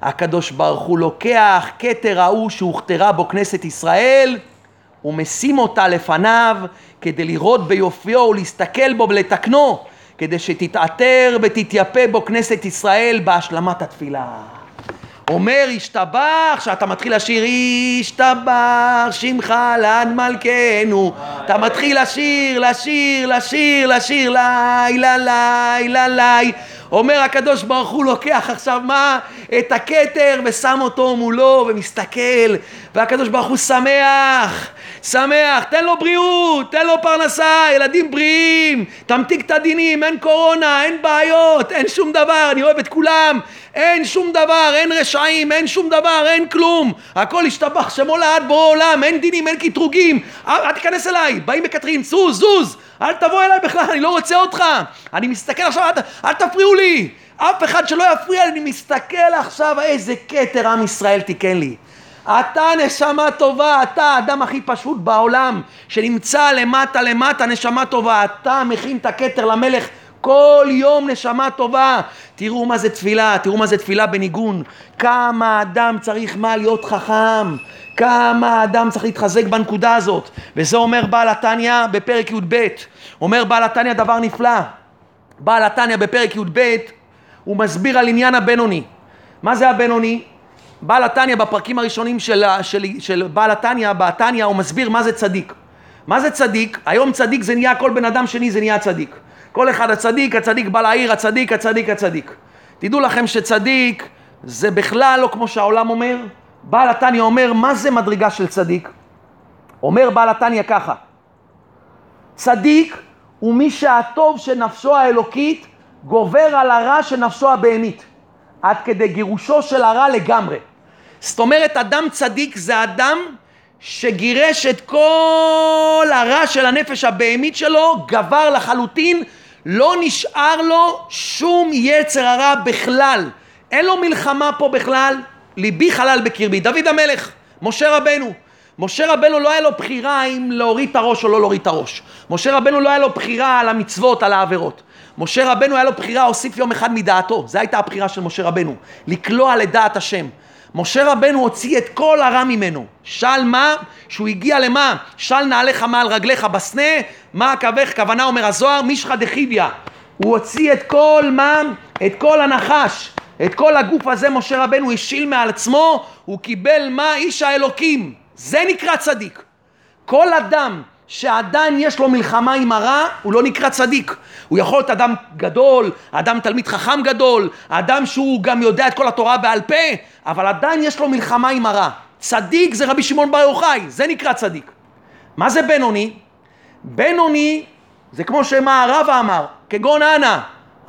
הקדוש ברוך הוא לוקח כתר ההוא שהוכתרה בו כנסת ישראל, ומשים אותה לפניו כדי לראות ביופיו ולהסתכל בו ולתקנו, כדי שתתעטר ותתייפה בו כנסת ישראל בהשלמת התפילה. אומר השתבח, שאתה מתחיל לשיר השתבח שמך לעד מלכנו אתה מתחיל לשיר, לשיר, לשיר, לשיר לילה לילה לילה אומר הקדוש ברוך הוא לוקח עכשיו מה? את הכתר ושם אותו מולו ומסתכל והקדוש ברוך הוא שמח שמח, תן לו בריאות, תן לו פרנסה, ילדים בריאים, תמתיק את הדינים, אין קורונה, אין בעיות, אין שום דבר, אני אוהב את כולם, אין שום דבר, אין רשעים, אין שום דבר, אין כלום, הכל השתבח שמו לעד בורא עולם, אין דינים, אין קטרוגים, אל, אל תיכנס אליי, באים מקטרים, זוז, זוז, אל תבוא אליי בכלל, אני לא רוצה אותך, אני מסתכל עכשיו, אל, אל תפריעו לי, אף אחד שלא יפריע אני מסתכל עכשיו איזה כתר עם ישראל תיקן לי. אתה נשמה טובה, אתה האדם הכי פשוט בעולם, שנמצא למטה למטה, נשמה טובה. אתה מכין את הכתר למלך כל יום נשמה טובה. תראו מה זה תפילה, תראו מה זה תפילה בניגון. כמה אדם צריך מה להיות חכם. כמה אדם צריך להתחזק בנקודה הזאת. וזה אומר בעל התניא בפרק י"ב. אומר בעל התניא דבר נפלא. בעל התניא בפרק י"ב הוא מסביר על עניין הבינוני. מה זה הבינוני? בעל התניא בפרקים הראשונים של, של, של בעל התניא, בתניא הוא מסביר מה זה צדיק. מה זה צדיק? היום צדיק זה נהיה כל בן אדם שני זה נהיה צדיק. כל אחד הצדיק, הצדיק בא לעיר, הצדיק, הצדיק, הצדיק. תדעו לכם שצדיק זה בכלל לא כמו שהעולם אומר. בעל התניא אומר מה זה מדרגה של צדיק? אומר בעל התניא ככה, צדיק הוא מי שהטוב של נפשו האלוקית גובר על הרע של נפשו הבהמית. עד כדי גירושו של הרע לגמרי. זאת אומרת, אדם צדיק זה אדם שגירש את כל הרע של הנפש הבהמית שלו, גבר לחלוטין, לא נשאר לו שום יצר הרע בכלל. אין לו מלחמה פה בכלל, ליבי חלל בקרבי. דוד המלך, משה רבנו. משה רבנו לא היה לו בחירה אם להוריד את הראש או לא להוריד את הראש. משה רבנו לא היה לו בחירה על המצוות, על העבירות. משה רבנו היה לו בחירה, הוסיף יום אחד מדעתו. זו הייתה הבחירה של משה רבנו. לקלוע לדעת השם. משה רבנו הוציא את כל הרע ממנו. של מה? שהוא הגיע למה? של נעליך מעל רגליך בסנה, מה קווך? כוונה אומר הזוהר, מישחא דחיביא. הוא הוציא את כל מה? את כל הנחש. את כל הגוף הזה משה רבנו השיל מעל עצמו, הוא קיבל מה? איש האלוקים. זה נקרא צדיק. כל אדם שעדיין יש לו מלחמה עם הרע, הוא לא נקרא צדיק. הוא יכול להיות אדם גדול, אדם תלמיד חכם גדול, אדם שהוא גם יודע את כל התורה בעל פה, אבל עדיין יש לו מלחמה עם הרע. צדיק זה רבי שמעון בר יוחאי, זה נקרא צדיק. מה זה בינוני? בינוני זה כמו שמה הרבה אמר, כגון אנא,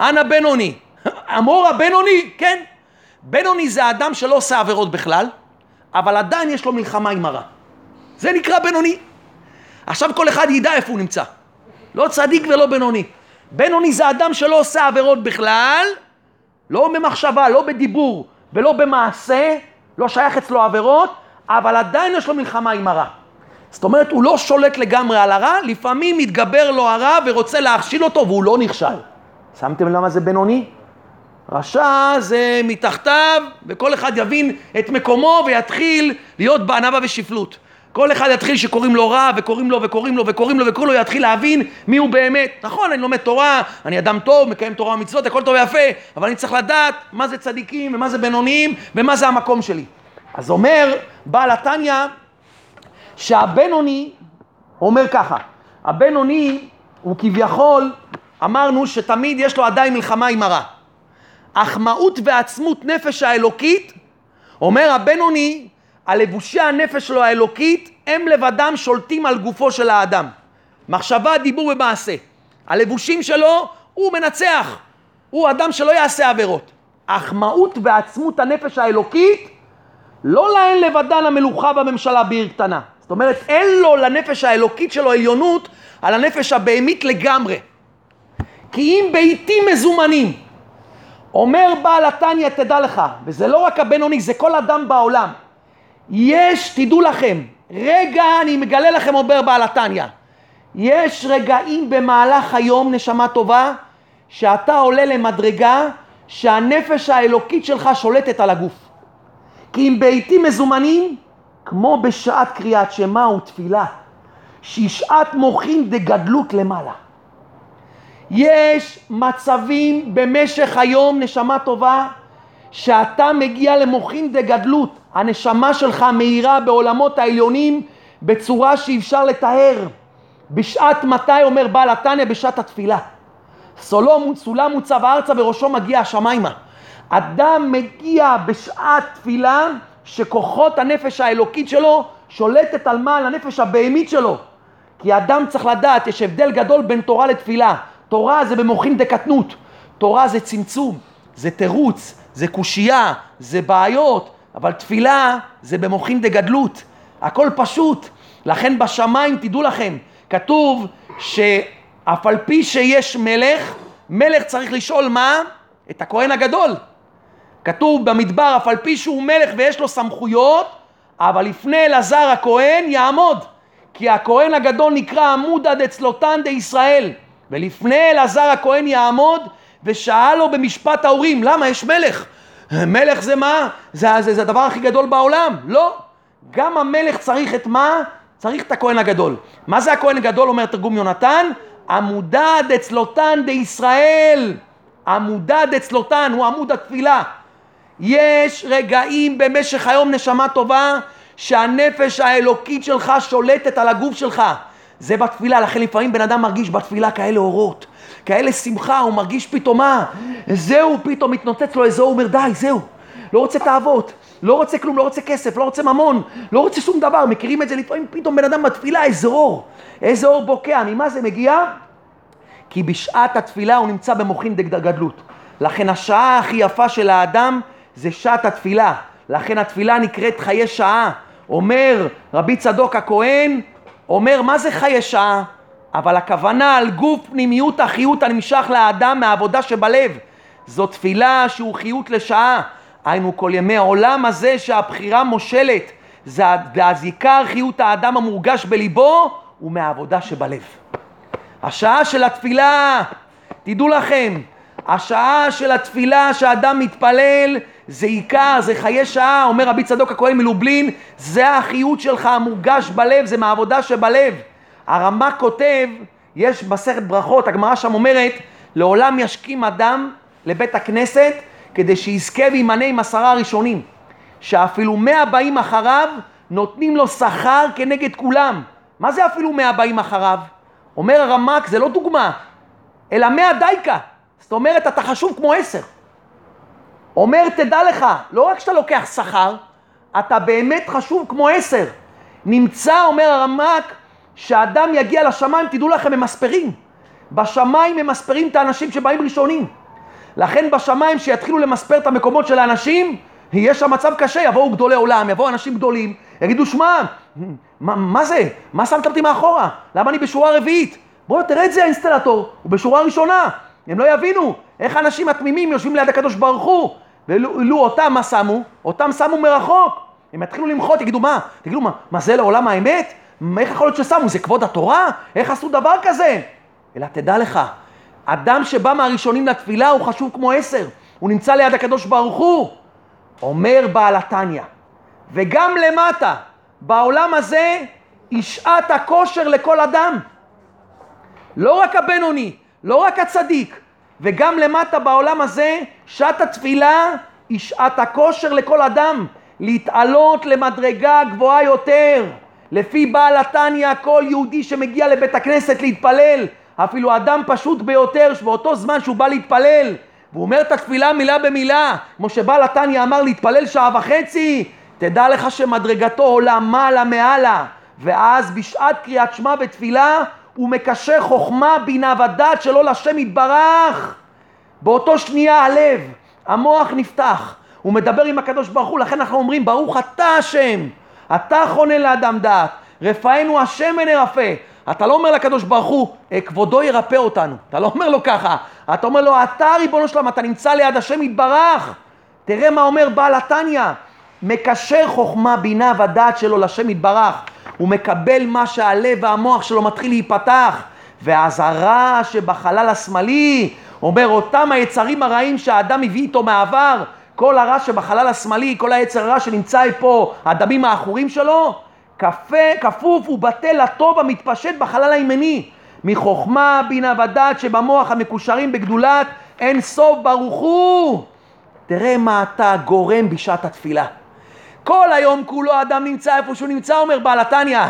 אנא בינוני. אמורה בינוני, כן. בינוני זה אדם שלא עושה עבירות בכלל, אבל עדיין יש לו מלחמה עם הרע. זה נקרא בינוני. עכשיו כל אחד ידע איפה הוא נמצא. לא צדיק ולא בינוני. בינוני זה אדם שלא עושה עבירות בכלל, לא במחשבה, לא בדיבור ולא במעשה, לא שייך אצלו עבירות, אבל עדיין יש לו מלחמה עם הרע. זאת אומרת, הוא לא שולט לגמרי על הרע, לפעמים מתגבר לו הרע ורוצה להכשיל אותו והוא לא נכשל. שמתם למה זה בינוני? רשע זה מתחתיו, וכל אחד יבין את מקומו ויתחיל להיות בענווה ושפלות. כל אחד יתחיל שקוראים לו רע, וקוראים לו וקוראים לו וקוראים לו וקוראים לו, יתחיל להבין מי הוא באמת. נכון, אני לומד תורה, אני אדם טוב, מקיים תורה ומצוות, הכל טוב ויפה, אבל אני צריך לדעת מה זה צדיקים ומה זה בינוניים ומה זה המקום שלי. אז אומר בעל התניא שהבינוני אומר ככה, הבינוני הוא כביכול, אמרנו שתמיד יש לו עדיין מלחמה עם הרע. אך מהות ועצמות נפש האלוקית, אומר הבינוני, הלבושי הנפש שלו האלוקית, הם לבדם שולטים על גופו של האדם. מחשבה, דיבור ומעשה. הלבושים שלו, הוא מנצח. הוא אדם שלא יעשה עבירות. אך מהות ועצמות הנפש האלוקית, לא להן לבדן המלוכה בממשלה בעיר קטנה. זאת אומרת, אין לו לנפש האלוקית שלו עליונות על הנפש הבהמית לגמרי. כי אם בעיתים מזומנים, אומר בעל התניא, תדע לך, וזה לא רק הבינוני, זה כל אדם בעולם. יש, תדעו לכם, רגע, אני מגלה לכם, אומר בעל התניא, יש רגעים במהלך היום, נשמה טובה, שאתה עולה למדרגה שהנפש האלוקית שלך שולטת על הגוף. כי אם בעיתים מזומנים, כמו בשעת קריאת שמע ותפילה, שהיא שעת מוחין דגדלות למעלה. יש מצבים במשך היום, נשמה טובה, שאתה מגיע למוחין דגדלות, הנשמה שלך מאירה בעולמות העליונים בצורה שאי אפשר לתאר. בשעת מתי אומר בעל התניא? בשעת התפילה. סולם, סולם מוצב ארצה וראשו מגיע השמיימה. אדם מגיע בשעת תפילה שכוחות הנפש האלוקית שלו שולטת על מה? על הנפש הבהמית שלו. כי אדם צריך לדעת, יש הבדל גדול בין תורה לתפילה. תורה זה במוחין דקטנות, תורה זה צמצום, זה תירוץ, זה קושייה, זה בעיות, אבל תפילה זה במוחין דגדלות, הכל פשוט. לכן בשמיים, תדעו לכם, כתוב שאף על פי שיש מלך, מלך צריך לשאול מה? את הכהן הגדול. כתוב במדבר, אף על פי שהוא מלך ויש לו סמכויות, אבל לפני אלעזר הכהן יעמוד. כי הכהן הגדול נקרא עמודא דצלותן דישראל. ולפני אלעזר הכהן יעמוד ושאל לו במשפט ההורים, למה יש מלך? מלך זה מה? זה, זה, זה הדבר הכי גדול בעולם. לא. גם המלך צריך את מה? צריך את הכהן הגדול. מה זה הכהן הגדול, אומר תרגום יונתן? עמודה דצלותן דישראל. עמודה דצלותן, הוא עמוד התפילה. יש רגעים במשך היום, נשמה טובה, שהנפש האלוקית שלך שולטת על הגוף שלך. זה בתפילה, לכן לפעמים בן אדם מרגיש בתפילה כאלה אורות, כאלה שמחה, הוא מרגיש פתאום מה? זהו, פתאום מתנוצץ לו איזה אומר די, זהו, לא רוצה תאוות, לא רוצה כלום, לא רוצה כסף, לא רוצה ממון, לא רוצה שום דבר, מכירים את זה לפעמים, פתאום בן אדם בתפילה, איזה אור, איזה אור בוקע, ממה זה מגיע? כי בשעת התפילה הוא נמצא במוחין גדלות. לכן השעה הכי יפה של האדם זה שעת התפילה. לכן התפילה נקראת חיי שעה. אומר רבי צדוק הכהן, אומר מה זה חיי שעה? אבל הכוונה על גוף פנימיות החיות הנמשך לאדם מהעבודה שבלב. זו תפילה שהוא חיות לשעה. היינו כל ימי העולם הזה שהבחירה מושלת. זה הזיקר חיות האדם המורגש בליבו ומהעבודה שבלב. השעה של התפילה, תדעו לכם, השעה של התפילה שאדם מתפלל זה עיקר, זה חיי שעה, אומר רבי צדוק הכהן מלובלין, זה החיות שלך המורגש בלב, זה מהעבודה שבלב. הרמ"א כותב, יש מסכת ברכות, הגמרא שם אומרת, לעולם ישכים אדם לבית הכנסת כדי שיזכה וימנה עם עשרה הראשונים, שאפילו מאה באים אחריו נותנים לו שכר כנגד כולם. מה זה אפילו מאה באים אחריו? אומר הרמ"ק, זה לא דוגמה, אלא מאה דייקה. זאת אומרת, אתה חשוב כמו עשר. אומר, תדע לך, לא רק שאתה לוקח שכר, אתה באמת חשוב כמו עשר. נמצא, אומר הרמ"ק, שאדם יגיע לשמיים, תדעו לכם, הם מספרים. בשמיים הם מספרים את האנשים שבאים ראשונים. לכן בשמיים שיתחילו למספר את המקומות של האנשים, יהיה שם מצב קשה, יבואו גדולי עולם, יבואו אנשים גדולים, יגידו, שמע, מה, מה זה? מה שמת אותי מאחורה? למה אני בשורה רביעית? בוא תראה את זה האינסטלטור, הוא בשורה ראשונה. הם לא יבינו איך אנשים התמימים יושבים ליד הקדוש ברוך הוא. ואילו אותם מה שמו? אותם שמו מרחוק. הם יתחילו למחות, יגידו מה? תגידו מה, מה זה לעולם האמת? איך יכול להיות ששמו? זה כבוד התורה? איך עשו דבר כזה? אלא תדע לך, אדם שבא מהראשונים לתפילה הוא חשוב כמו עשר. הוא נמצא ליד הקדוש ברוך הוא. אומר בעל התניא, וגם למטה, בעולם הזה, היא שעת הכושר לכל אדם. לא רק הבינוני, לא רק הצדיק, וגם למטה בעולם הזה, שעת התפילה היא שעת הכושר לכל אדם, להתעלות למדרגה גבוהה יותר. לפי בעל התניא, כל יהודי שמגיע לבית הכנסת להתפלל, אפילו אדם פשוט ביותר, שבאותו זמן שהוא בא להתפלל, והוא אומר את התפילה מילה במילה, כמו שבעל התניא אמר להתפלל שעה וחצי, תדע לך שמדרגתו עולה מעלה מעלה, ואז בשעת קריאת שמע ותפילה הוא מקשר חוכמה, בינה ודעת שלא לשם יתברך. באותו שנייה הלב, המוח נפתח, הוא מדבר עם הקדוש ברוך הוא, לכן אנחנו אומרים ברוך אתה השם, אתה חונן לאדם דעת, רפאנו השם ונרפא. אתה לא אומר לקדוש ברוך הוא, אה, כבודו ירפא אותנו. אתה לא אומר לו ככה. אתה אומר לו, אתה ריבונו שלם, אתה נמצא ליד השם יתברך. תראה מה אומר בעל התניא. מקשר חוכמה, בינה ודעת שלו לשם יתברך. הוא מקבל מה שהלב והמוח שלו מתחיל להיפתח. ואז הרע שבחלל השמאלי, אומר אותם היצרים הרעים שהאדם הביא איתו מעבר, כל הרע שבחלל השמאלי, כל היצר הרע שנמצא פה, הדמים העכורים שלו, כפה, כפוף ובטל לטוב המתפשט בחלל הימני, מחוכמה, בינה ודעת שבמוח המקושרים בגדולת אין סוף ברוך הוא. תראה מה אתה גורם בשעת התפילה. כל היום כולו אדם נמצא איפה שהוא נמצא, אומר בעל התניא.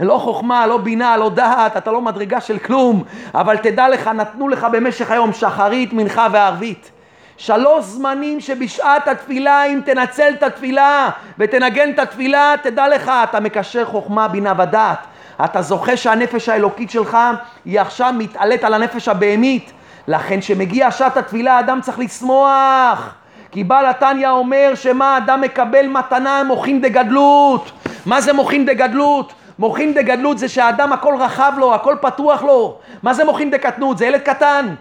לא חוכמה, לא בינה, לא דעת, אתה לא מדרגה של כלום. אבל תדע לך, נתנו לך במשך היום שחרית, מנחה וערבית. שלוש זמנים שבשעת התפילה, אם תנצל את התפילה ותנגן את התפילה, תדע לך, אתה מקשר חוכמה, בינה ודעת. אתה זוכה שהנפש האלוקית שלך היא עכשיו מתעלית על הנפש הבהמית. לכן כשמגיע שעת התפילה, האדם צריך לשמוח. כי בעל התניא אומר שמה אדם מקבל מתנה מוחין דגדלות. מה זה מוחין דגדלות? מוחין דגדלות זה שהאדם הכל רחב לו, הכל פתוח לו. מה זה מוחין דקטנות? זה ילד קטן.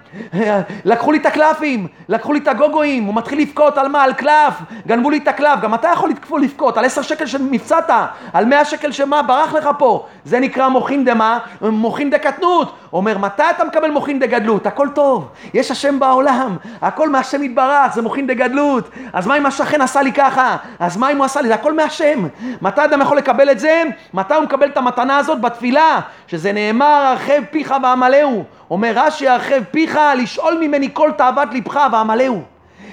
לקחו לי את הקלפים, לקחו לי את הגוגואים, הוא מתחיל לבכות על מה? על קלף. גנבו לי את הקלף, גם אתה יכול לבכות על עשר שקל שמפצעת, על מאה שקל שמה? ברח לך פה. זה נקרא מוחין דמה? מוחין דקטנות. אומר, מתי אתה מקבל מוחין דגדלות? הכל טוב, יש השם בעולם, הכל מהשם יתברך, זה מוחין דגדלות. אז מה אם השכן עשה לי ככה? אז מה אם הוא עשה לי? זה הכל מהשם. מתי אדם יכול לקבל את זה? מתי הוא מקבל את המתנה הזאת? בתפילה, שזה נאמר, הרחב פיך ועמלהו. אומר רש"י, הרחב פיך, לשאול ממני כל תאוות לבך ועמלהו.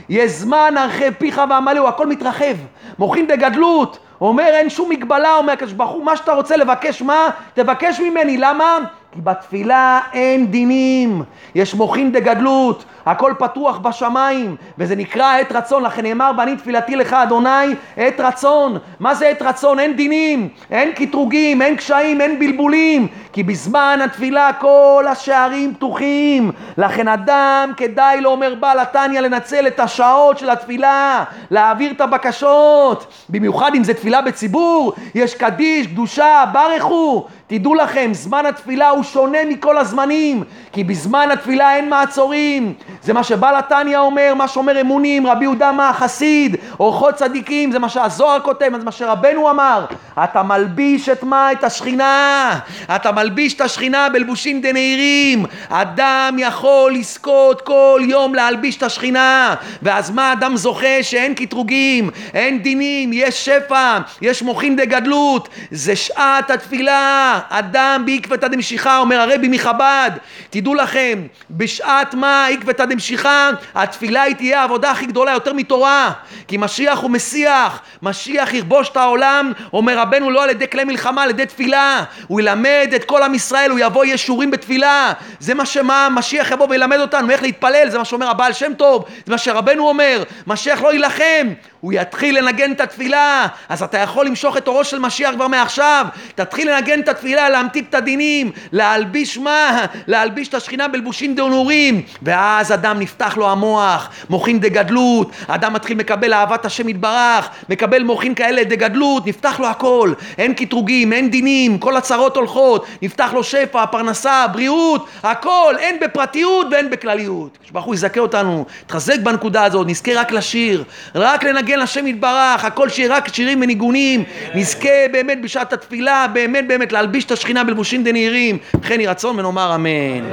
יש זמן, הרחב פיך ועמלהו, הכל מתרחב. מוחין דגדלות. אומר אין שום מגבלה, אומר הקדוש ברוך הוא, מה שאתה רוצה לבקש מה? תבקש ממני, למה? כי בתפילה אין דינים, יש מוחין דגדלות, הכל פתוח בשמיים, וזה נקרא עת רצון, לכן נאמר ואני תפילתי לך אדוני עת רצון. מה זה עת רצון? אין דינים, אין קטרוגים, אין קשיים, אין בלבולים, כי בזמן התפילה כל השערים פתוחים. לכן אדם כדאי לו, אומר בעל התניא, לנצל את השעות של התפילה, להעביר את הבקשות, במיוחד אם זה תפילה בציבור, יש קדיש, קדושה, ברכו, תדעו לכם, זמן התפילה הוא שונה מכל הזמנים, כי בזמן התפילה אין מעצורים. זה מה שבעל התניא אומר, מה שאומר אמונים, רבי יהודה מה החסיד, אורחות צדיקים, זה מה שהזוהר כותב, זה מה שרבנו אמר. אתה מלביש את מה? את השכינה. אתה מלביש את השכינה בלבושים דנהירים. אדם יכול לזכות כל יום להלביש את השכינה. ואז מה אדם זוכה? שאין קטרוגים, אין דינים, יש שפע, יש מוחין דגדלות. זה שעת התפילה. אדם בעקבתא דמשיחא, אומר הרבי מחב"ד. תדעו לכם, בשעת מה עקבתא דמשיחא, התפילה היא תהיה העבודה הכי גדולה יותר מתורה. כי משיח הוא מסיח, משיח יכבוש את העולם, אומר רבנו לא על ידי כלי מלחמה, על ידי תפילה. הוא ילמד את כל עם ישראל, הוא יבוא ישורים בתפילה. זה מה שמה, משיח יבוא וילמד אותנו איך להתפלל, זה מה שאומר הבעל שם טוב, זה מה שרבנו אומר, משיח לא יילחם, הוא יתחיל לנגן את התפילה, אז אתה יכול למשוך את אורו של משיח כבר מעכשיו, תתחיל לנגן את התפילה, להמתיק את הדינים, להלביש מה? להלביש את השכינה בלבושים דהנורים, ואז אדם נפתח לו המוח, מוחין דגדלות, אדם מתחיל מקבל אהבת השם יתברך, מקבל מוחין כאלה דגדלות, נפתח לו הכל, אין קטרוגים, אין דינים, כל הצרות הולכות, נפתח לו שפע, פרנסה, בריאות, הכל, אין בפרטיות ואין בכלליות. כשברוך הוא יזכה אותנו, תחזק בנקודה הזאת, נזכה רק לשיר, רק לנגן לשם יתברך, הכל שיהיה רק שירים וניגונים, נזכה באמת בשעת התפילה, באמת באמת להלביש את השכינה בלבושים דנהירים, וכן יהי רצון ונאמר אמן.